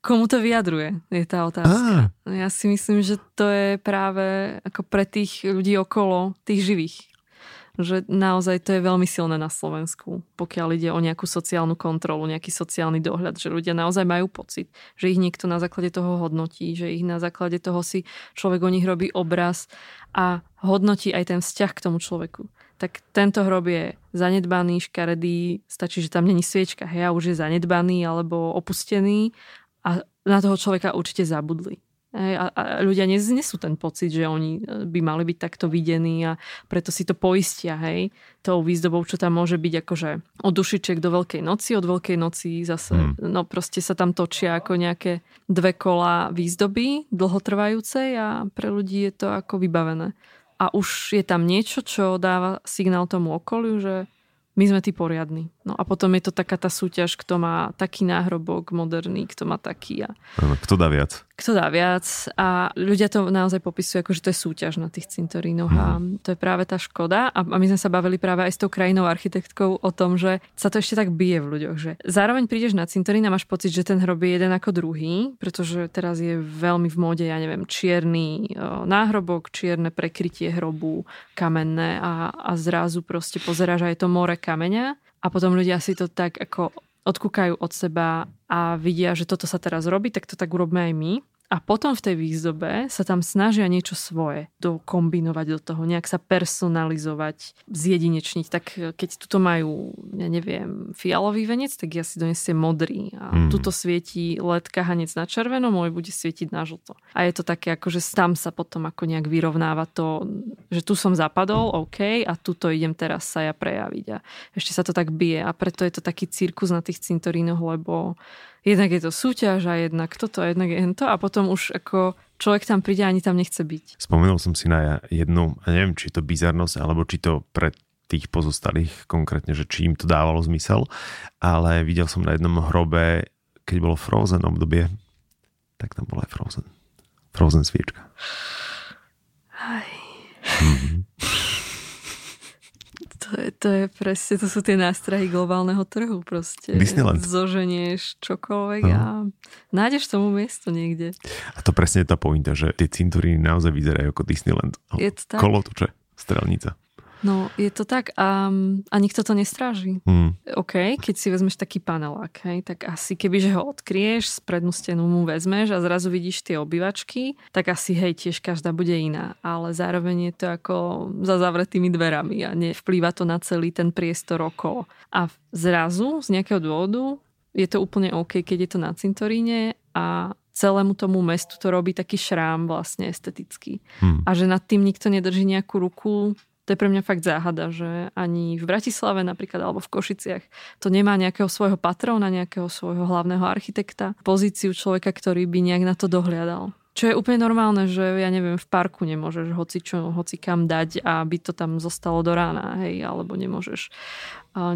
Komu to vyjadruje, je tá otázka. Ah. Ja si myslím, že to je práve ako pre tých ľudí okolo, tých živých. že naozaj to je veľmi silné na Slovensku, pokiaľ ide o nejakú sociálnu kontrolu, nejaký sociálny dohľad, že ľudia naozaj majú pocit, že ich niekto na základe toho hodnotí, že ich na základe toho si človek o nich robí obraz a hodnotí aj ten vzťah k tomu človeku. Tak tento hrob je zanedbaný, škaredý, stačí, že tam není sviečka, hej, a už je zanedbaný alebo opustený a na toho človeka určite zabudli. A, a ľudia neznesú ten pocit, že oni e, by mali byť takto videní a preto si to poistia, hej, tou výzdobou, čo tam môže byť akože od dušičiek do Veľkej noci, od Veľkej noci zase, hmm. no proste sa tam točia ako nejaké dve kola výzdoby dlhotrvajúcej a pre ľudí je to ako vybavené. A už je tam niečo, čo dáva signál tomu okoliu, že my sme tí poriadni. No a potom je to taká tá súťaž, kto má taký náhrobok moderný, kto má taký. A... Kto dá viac? Kto dá viac. A ľudia to naozaj popisujú, ako že to je súťaž na tých cintorínoch. A mhm. to je práve tá škoda. A my sme sa bavili práve aj s tou krajinou architektkou o tom, že sa to ešte tak bije v ľuďoch. Že zároveň prídeš na cintorín a máš pocit, že ten hrob je jeden ako druhý, pretože teraz je veľmi v móde, ja neviem, čierny náhrobok, čierne prekrytie hrobu, kamenné a, a zrazu proste pozeráš, je to more kameňa a potom ľudia si to tak ako odkúkajú od seba a vidia, že toto sa teraz robí, tak to tak urobme aj my a potom v tej výzdobe sa tam snažia niečo svoje dokombinovať do toho, nejak sa personalizovať, zjedinečniť. Tak keď tuto majú, ja neviem, fialový venec, tak ja si donesiem modrý. A mm. tuto svieti LED kahanec na červeno, môj bude svietiť na žlto. A je to také, ako že tam sa potom ako nejak vyrovnáva to, že tu som zapadol, OK, a tuto idem teraz sa ja prejaviť. A ešte sa to tak bije. A preto je to taký cirkus na tých cintorínoch, lebo jednak je to súťaž a jednak toto a jednak je to a potom už ako človek tam príde a ani tam nechce byť. Spomenul som si na jednu, a neviem, či to bizarnosť, alebo či to pre tých pozostalých konkrétne, že či im to dávalo zmysel, ale videl som na jednom hrobe, keď bolo Frozen obdobie, tak tam bola aj Frozen. Frozen sviečka. Aj. Mm-hmm. *laughs* To je, to je presne, to sú tie nástrahy globálneho trhu proste. Disneyland. Zoženieš čokoľvek no. a nájdeš tomu miesto niekde. A to presne je tá pointa, že tie cintoríny naozaj vyzerajú ako Disneyland. Je to tak? Kolotuče, strelnica. No, je to tak a, a nikto to nestráži. Mm. OK, keď si vezmeš taký panelák, hej, tak asi keby, že ho odkrieš, z prednú stenu mu vezmeš a zrazu vidíš tie obývačky, tak asi hej, tiež každá bude iná. Ale zároveň je to ako za zavretými dverami a nevplýva to na celý ten priestor okolo. A zrazu z nejakého dôvodu je to úplne OK, keď je to na cintoríne a celému tomu mestu to robí taký šrám vlastne estetický. Hmm. A že nad tým nikto nedrží nejakú ruku, to je pre mňa fakt záhada, že ani v Bratislave napríklad alebo v Košiciach to nemá nejakého svojho patrona, nejakého svojho hlavného architekta, pozíciu človeka, ktorý by nejak na to dohliadal. Čo je úplne normálne, že ja neviem, v parku nemôžeš hoci čo, hoci kam dať a by to tam zostalo do rána, hej, alebo nemôžeš,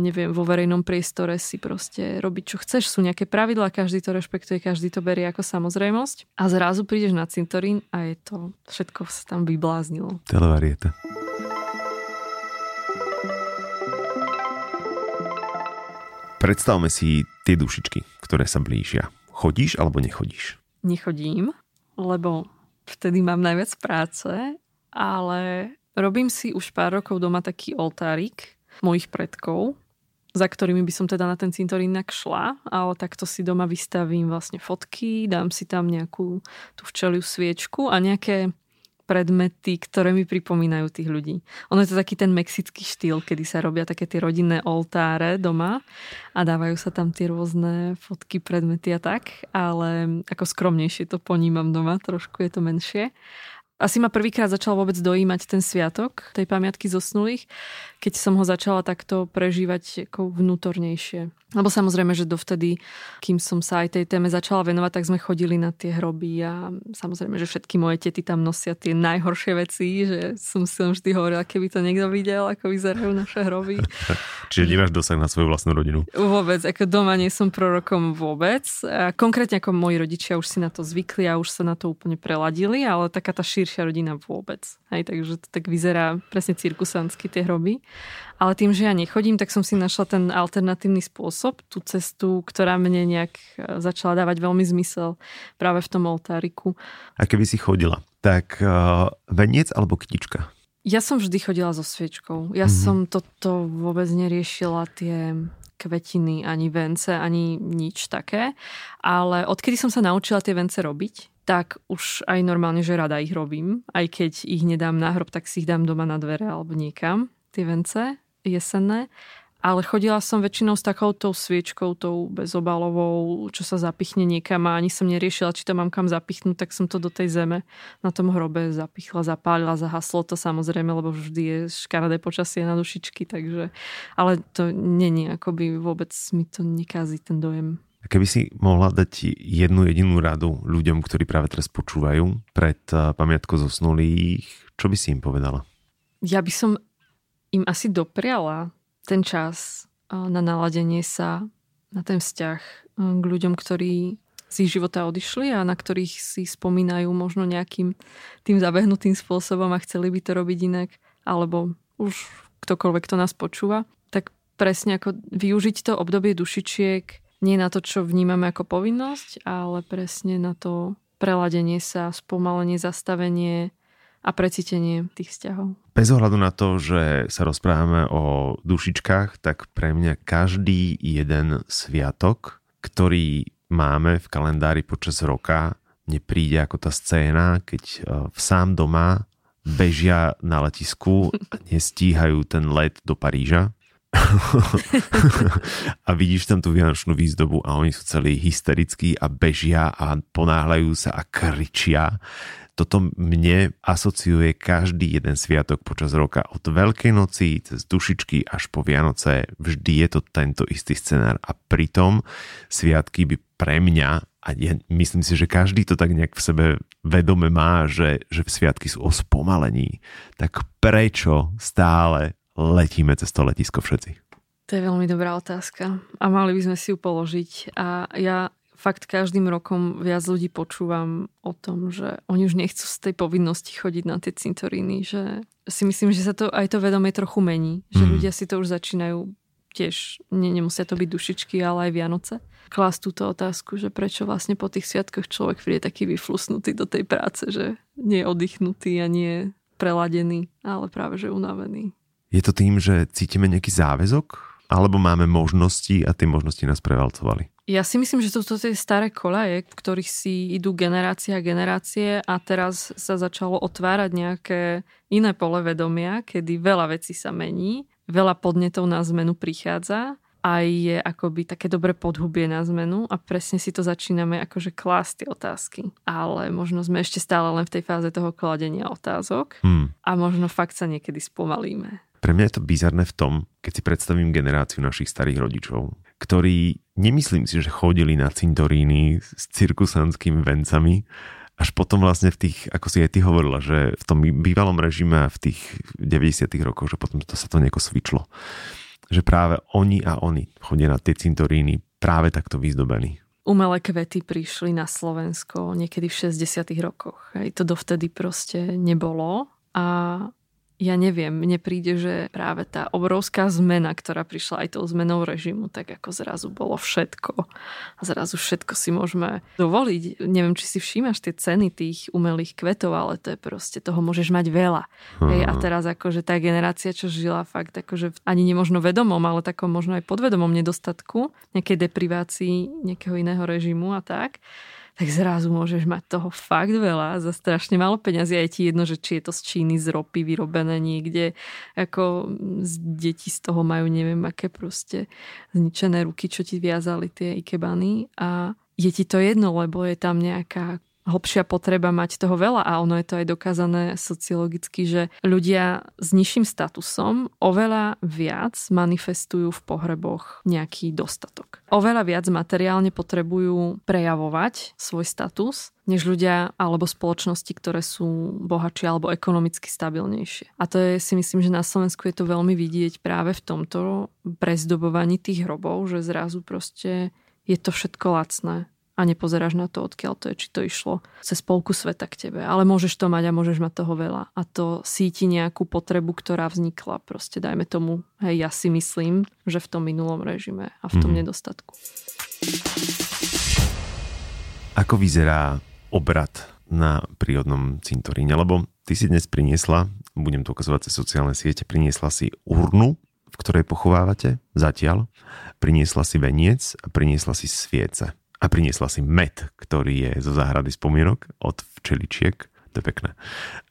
neviem, vo verejnom priestore si proste robiť, čo chceš. Sú nejaké pravidlá, každý to rešpektuje, každý to berie ako samozrejmosť a zrazu prídeš na cintorín a je to, všetko sa tam vybláznilo. Televarieta. Predstavme si tie dušičky, ktoré sa blížia. Chodíš alebo nechodíš? Nechodím, lebo vtedy mám najviac práce, ale robím si už pár rokov doma taký oltárik mojich predkov, za ktorými by som teda na ten cintorín šla, ale takto si doma vystavím vlastne fotky, dám si tam nejakú tú včeliu sviečku a nejaké predmety, ktoré mi pripomínajú tých ľudí. Ono je to taký ten mexický štýl, kedy sa robia také tie rodinné oltáre doma a dávajú sa tam tie rôzne fotky, predmety a tak, ale ako skromnejšie to ponímam doma, trošku je to menšie. Asi ma prvýkrát začal vôbec dojímať ten sviatok tej pamiatky zosnulých, keď som ho začala takto prežívať ako vnútornejšie. Lebo samozrejme, že dovtedy, kým som sa aj tej téme začala venovať, tak sme chodili na tie hroby a samozrejme, že všetky moje tety tam nosia tie najhoršie veci, že som si len vždy hovorila, keby to niekto videl, ako vyzerajú naše hroby. *laughs* Čiže nemáš dosah na svoju vlastnú rodinu? Vôbec, ako doma nie som prorokom vôbec. Konkrétne ako moji rodičia už si na to zvykli a už sa na to úplne preladili, ale taká tá širšia rodina vôbec. Hej, takže to tak vyzerá presne cirkusansky tie hroby. Ale tým, že ja nechodím, tak som si našla ten alternatívny spôsob, tú cestu, ktorá mne nejak e, začala dávať veľmi zmysel práve v tom oltáriku. A keby si chodila, tak uh, veniec alebo kytička? Ja som vždy chodila so sviečkou. Ja mm-hmm. som toto vôbec neriešila tie kvetiny, ani vence, ani nič také. Ale odkedy som sa naučila tie vence robiť, tak už aj normálne, že rada ich robím. Aj keď ich nedám na hrob, tak si ich dám doma na dvere alebo niekam, tie vence jesenné ale chodila som väčšinou s takouto sviečkou, tou bezobalovou, čo sa zapichne niekam a ani som neriešila, či to mám kam zapichnúť, tak som to do tej zeme na tom hrobe zapichla, zapálila, zahaslo to samozrejme, lebo vždy je škaredé počasie na dušičky, takže, ale to není, akoby vôbec mi to nekází ten dojem. A keby si mohla dať jednu jedinú radu ľuďom, ktorí práve teraz počúvajú pred eh, pamiatkou zosnulých, čo by si im povedala? Ja by som im asi dopriala ten čas na naladenie sa na ten vzťah k ľuďom, ktorí z ich života odišli a na ktorých si spomínajú možno nejakým tým zabehnutým spôsobom a chceli by to robiť inak, alebo už ktokoľvek to nás počúva, tak presne ako využiť to obdobie dušičiek nie na to, čo vnímame ako povinnosť, ale presne na to preladenie sa, spomalenie, zastavenie, a precítenie tých vzťahov. Bez ohľadu na to, že sa rozprávame o dušičkách, tak pre mňa každý jeden sviatok, ktorý máme v kalendári počas roka, nepríde ako tá scéna, keď e, v sám doma bežia na letisku, nestíhajú ten let do Paríža a vidíš tam tú vianočnú výzdobu a oni sú celí hysterickí a bežia a ponáhľajú sa a kričia toto mne asociuje každý jeden sviatok počas roka. Od Veľkej noci cez dušičky až po Vianoce vždy je to tento istý scenár. A pritom sviatky by pre mňa, a ja myslím si, že každý to tak nejak v sebe vedome má, že, že sviatky sú o spomalení, tak prečo stále letíme cez to letisko všetci? To je veľmi dobrá otázka a mali by sme si ju položiť. A ja fakt každým rokom viac ľudí počúvam o tom, že oni už nechcú z tej povinnosti chodiť na tie cintoríny, že si myslím, že sa to aj to vedomie trochu mení, že mm. ľudia si to už začínajú tiež, nie, nemusia to byť dušičky, ale aj Vianoce. Klas túto otázku, že prečo vlastne po tých sviatkoch človek príde taký vyflusnutý do tej práce, že nie je oddychnutý a nie je preladený, ale práve že unavený. Je to tým, že cítime nejaký záväzok? Alebo máme možnosti a tie možnosti nás prevalcovali? Ja si myslím, že sú to tie staré kolaje, v ktorých si idú generácie a generácie a teraz sa začalo otvárať nejaké iné pole vedomia, kedy veľa vecí sa mení, veľa podnetov na zmenu prichádza a je akoby také dobré podhubie na zmenu a presne si to začíname akože klásť tie otázky. Ale možno sme ešte stále len v tej fáze toho kladenia otázok hmm. a možno fakt sa niekedy spomalíme. Pre mňa je to bizarné v tom, keď si predstavím generáciu našich starých rodičov, ktorí nemyslím si, že chodili na cintoríny s cirkusanskými vencami, až potom vlastne v tých, ako si aj ty hovorila, že v tom bývalom režime v tých 90 rokoch, že potom to sa to nejako svičlo. Že práve oni a oni chodia na tie cintoríny práve takto vyzdobení. Umelé kvety prišli na Slovensko niekedy v 60 rokoch. Aj to dovtedy proste nebolo. A ja neviem, mne príde, že práve tá obrovská zmena, ktorá prišla aj tou zmenou režimu, tak ako zrazu bolo všetko. A zrazu všetko si môžeme dovoliť. Neviem, či si všímaš tie ceny tých umelých kvetov, ale to je proste, toho môžeš mať veľa. Hej, a teraz akože tá generácia, čo žila fakt akože ani nemožno vedomom, ale takom možno aj podvedomom nedostatku, nejakej deprivácii nejakého iného režimu a tak, tak zrazu môžeš mať toho fakt veľa za strašne málo peňazí. Aj ti jedno, že či je to z Číny, z ropy vyrobené niekde, ako z deti z toho majú neviem aké proste zničené ruky, čo ti viazali tie ikebany a je ti to jedno, lebo je tam nejaká hlbšia potreba mať toho veľa a ono je to aj dokázané sociologicky, že ľudia s nižším statusom oveľa viac manifestujú v pohreboch nejaký dostatok. Oveľa viac materiálne potrebujú prejavovať svoj status, než ľudia alebo spoločnosti, ktoré sú bohatšie alebo ekonomicky stabilnejšie. A to je si myslím, že na Slovensku je to veľmi vidieť práve v tomto prezdobovaní tých hrobov, že zrazu proste je to všetko lacné a nepozeráš na to, odkiaľ to je, či to išlo cez polku sveta k tebe. Ale môžeš to mať a môžeš mať toho veľa. A to síti nejakú potrebu, ktorá vznikla. Proste dajme tomu, hej, ja si myslím, že v tom minulom režime a v tom mm. nedostatku. Ako vyzerá obrad na prírodnom cintoríne? Lebo ty si dnes priniesla budem to ukazovať cez sociálne siete, priniesla si urnu, v ktorej pochovávate zatiaľ, priniesla si veniec a priniesla si sviece. A priniesla si med, ktorý je zo záhrady spomienok od včeličiek. To je pekné.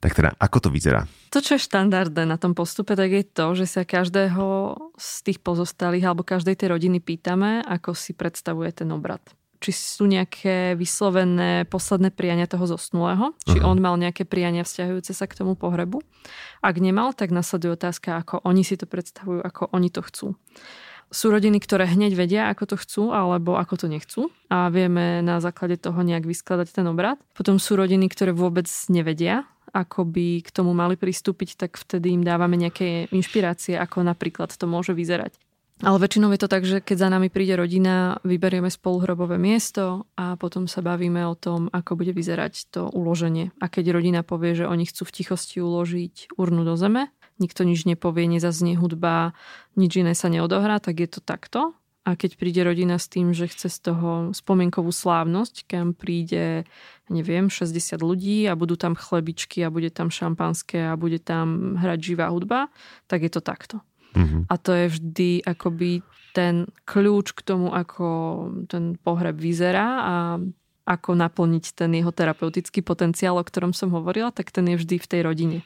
Tak teda, ako to vyzerá? To, čo je štandardné na tom postupe, tak je to, že sa každého z tých pozostalých alebo každej tej rodiny pýtame, ako si predstavuje ten obrad či sú nejaké vyslovené posledné priania toho zosnulého, či uh-huh. on mal nejaké priania vzťahujúce sa k tomu pohrebu. Ak nemal, tak nasleduje otázka, ako oni si to predstavujú, ako oni to chcú. Sú rodiny, ktoré hneď vedia, ako to chcú, alebo ako to nechcú a vieme na základe toho nejak vyskladať ten obrad. Potom sú rodiny, ktoré vôbec nevedia, ako by k tomu mali pristúpiť, tak vtedy im dávame nejaké inšpirácie, ako napríklad to môže vyzerať. Ale väčšinou je to tak, že keď za nami príde rodina, vyberieme spolu hrobové miesto a potom sa bavíme o tom, ako bude vyzerať to uloženie. A keď rodina povie, že oni chcú v tichosti uložiť urnu do zeme, nikto nič nepovie, nezaznie hudba, nič iné sa neodohrá, tak je to takto. A keď príde rodina s tým, že chce z toho spomienkovú slávnosť, kam príde, neviem, 60 ľudí a budú tam chlebičky a bude tam šampanské a bude tam hrať živá hudba, tak je to takto. Mm-hmm. A to je vždy akoby ten kľúč k tomu, ako ten pohreb vyzerá a ako naplniť ten jeho terapeutický potenciál, o ktorom som hovorila, tak ten je vždy v tej rodine.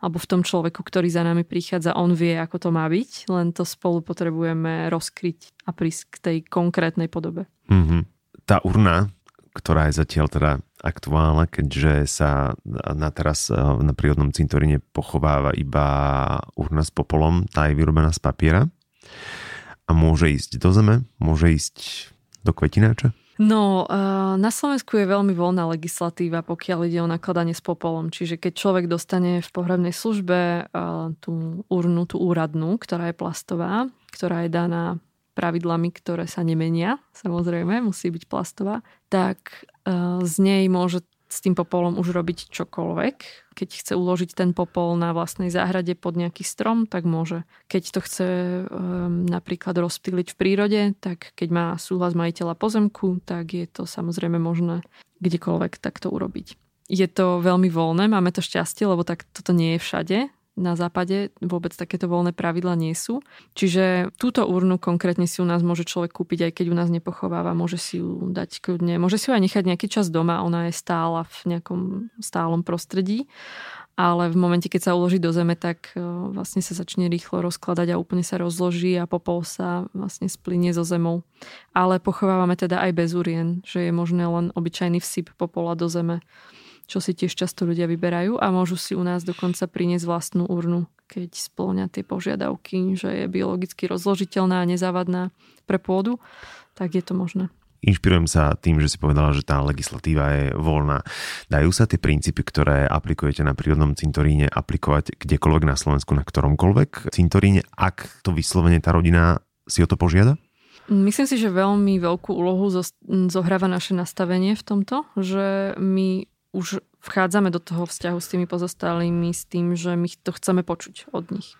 Alebo v tom človeku, ktorý za nami prichádza, on vie, ako to má byť, len to spolu potrebujeme rozkryť a prísť k tej konkrétnej podobe. Mm-hmm. Tá urna, ktorá je zatiaľ teda aktuálna, keďže sa na teraz eh, na prírodnom cintoríne pochováva iba urna s popolom, tá je vyrobená z papiera a môže ísť do zeme, môže ísť do kvetináča? No, eh, na Slovensku je veľmi voľná legislatíva, pokiaľ ide o nakladanie s popolom. Čiže keď človek dostane v pohrebnej službe eh, tú urnu, tú úradnú, ktorá je plastová, ktorá je daná pravidlami, ktoré sa nemenia, samozrejme, musí byť plastová, tak e, z nej môže s tým popolom už robiť čokoľvek. Keď chce uložiť ten popol na vlastnej záhrade pod nejaký strom, tak môže. Keď to chce um, napríklad rozptýliť v prírode, tak keď má súhlas majiteľa pozemku, tak je to samozrejme možné kdekoľvek takto urobiť. Je to veľmi voľné, máme to šťastie, lebo tak toto nie je všade na západe vôbec takéto voľné pravidla nie sú. Čiže túto urnu konkrétne si u nás môže človek kúpiť, aj keď u nás nepochováva, môže si ju dať kľudne, môže si ju aj nechať nejaký čas doma, ona je stála v nejakom stálom prostredí, ale v momente, keď sa uloží do zeme, tak e, vlastne sa začne rýchlo rozkladať a úplne sa rozloží a popol sa vlastne splinie zo zemou. Ale pochovávame teda aj bez urien, že je možné len obyčajný vsyp popola do zeme čo si tiež často ľudia vyberajú a môžu si u nás dokonca priniesť vlastnú urnu, keď splňa tie požiadavky, že je biologicky rozložiteľná a nezávadná pre pôdu, tak je to možné. Inšpirujem sa tým, že si povedala, že tá legislatíva je voľná. Dajú sa tie princípy, ktoré aplikujete na prírodnom cintoríne, aplikovať kdekoľvek na Slovensku, na ktoromkoľvek cintoríne, ak to vyslovene tá rodina si o to požiada? Myslím si, že veľmi veľkú úlohu zohráva naše nastavenie v tomto, že my už vchádzame do toho vzťahu s tými pozostalými s tým, že my to chceme počuť od nich.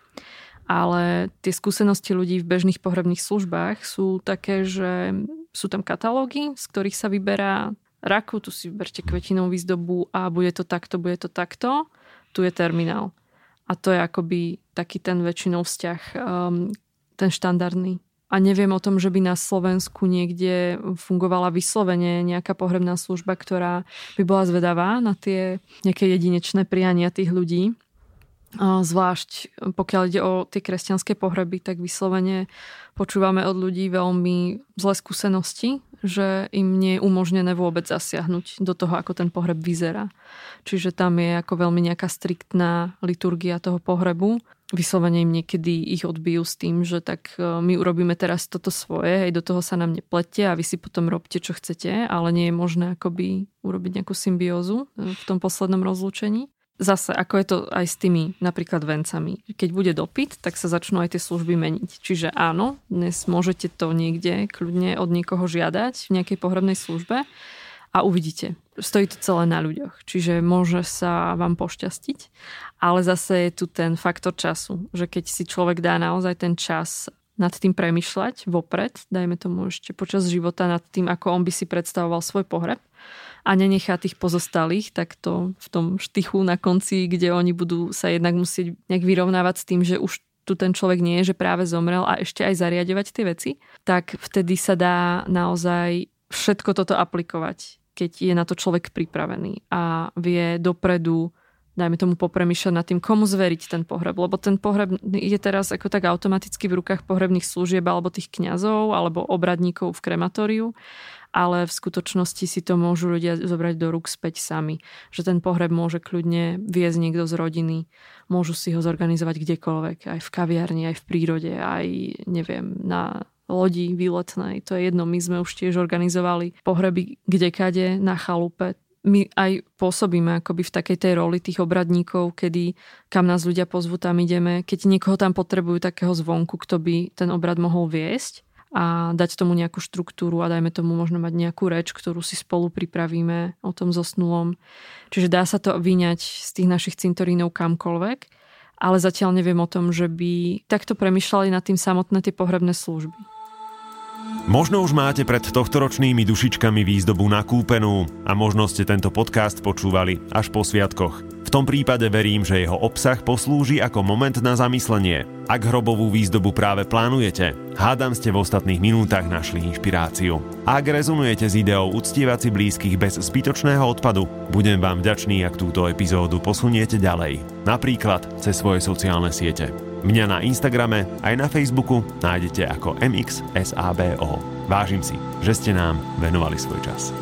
Ale tie skúsenosti ľudí v bežných pohrebných službách sú také, že sú tam katalógy, z ktorých sa vyberá raku, tu si vyberte kvetinovú výzdobu a bude to takto, bude to takto, tu je terminál. A to je akoby taký ten väčšinou vzťah, um, ten štandardný a neviem o tom, že by na Slovensku niekde fungovala vyslovene nejaká pohrebná služba, ktorá by bola zvedavá na tie nejaké jedinečné priania tých ľudí. Zvlášť pokiaľ ide o tie kresťanské pohreby, tak vyslovene počúvame od ľudí veľmi zlé skúsenosti, že im nie je umožnené vôbec zasiahnuť do toho, ako ten pohreb vyzerá. Čiže tam je ako veľmi nejaká striktná liturgia toho pohrebu vyslovene im niekedy ich odbijú s tým, že tak e, my urobíme teraz toto svoje, aj do toho sa nám neplete a vy si potom robte, čo chcete, ale nie je možné akoby urobiť nejakú symbiózu e, v tom poslednom rozlúčení. Zase, ako je to aj s tými napríklad vencami. Keď bude dopyt, tak sa začnú aj tie služby meniť. Čiže áno, dnes môžete to niekde kľudne od niekoho žiadať v nejakej pohrebnej službe, a uvidíte. Stojí to celé na ľuďoch, čiže môže sa vám pošťastiť, ale zase je tu ten faktor času, že keď si človek dá naozaj ten čas nad tým premyšľať vopred, dajme tomu ešte počas života nad tým, ako on by si predstavoval svoj pohreb a nenechá tých pozostalých takto v tom štychu na konci, kde oni budú sa jednak musieť nejak vyrovnávať s tým, že už tu ten človek nie je, že práve zomrel a ešte aj zariadovať tie veci, tak vtedy sa dá naozaj všetko toto aplikovať, keď je na to človek pripravený a vie dopredu dajme tomu popremýšľať nad tým, komu zveriť ten pohreb. Lebo ten pohreb je teraz ako tak automaticky v rukách pohrebných služieb alebo tých kňazov alebo obradníkov v krematóriu ale v skutočnosti si to môžu ľudia zobrať do rúk späť sami. Že ten pohreb môže kľudne viesť niekto z rodiny, môžu si ho zorganizovať kdekoľvek, aj v kaviarni, aj v prírode, aj neviem, na lodi výletnej. To je jedno, my sme už tiež organizovali pohreby kdekade na chalupe my aj pôsobíme akoby v takej tej roli tých obradníkov, kedy kam nás ľudia pozvú, tam ideme. Keď niekoho tam potrebujú takého zvonku, kto by ten obrad mohol viesť a dať tomu nejakú štruktúru a dajme tomu možno mať nejakú reč, ktorú si spolu pripravíme o tom zosnulom. Čiže dá sa to vyňať z tých našich cintorínov kamkoľvek, ale zatiaľ neviem o tom, že by takto premyšľali nad tým samotné tie pohrebné služby. Možno už máte pred tohtoročnými dušičkami výzdobu nakúpenú a možno ste tento podcast počúvali až po sviatkoch. V tom prípade verím, že jeho obsah poslúži ako moment na zamyslenie. Ak hrobovú výzdobu práve plánujete, hádam ste v ostatných minútach našli inšpiráciu. Ak rezonujete s ideou uctievať si blízkych bez zbytočného odpadu, budem vám vďačný, ak túto epizódu posuniete ďalej. Napríklad cez svoje sociálne siete. Mňa na Instagrame aj na Facebooku nájdete ako MXSABO. Vážim si, že ste nám venovali svoj čas.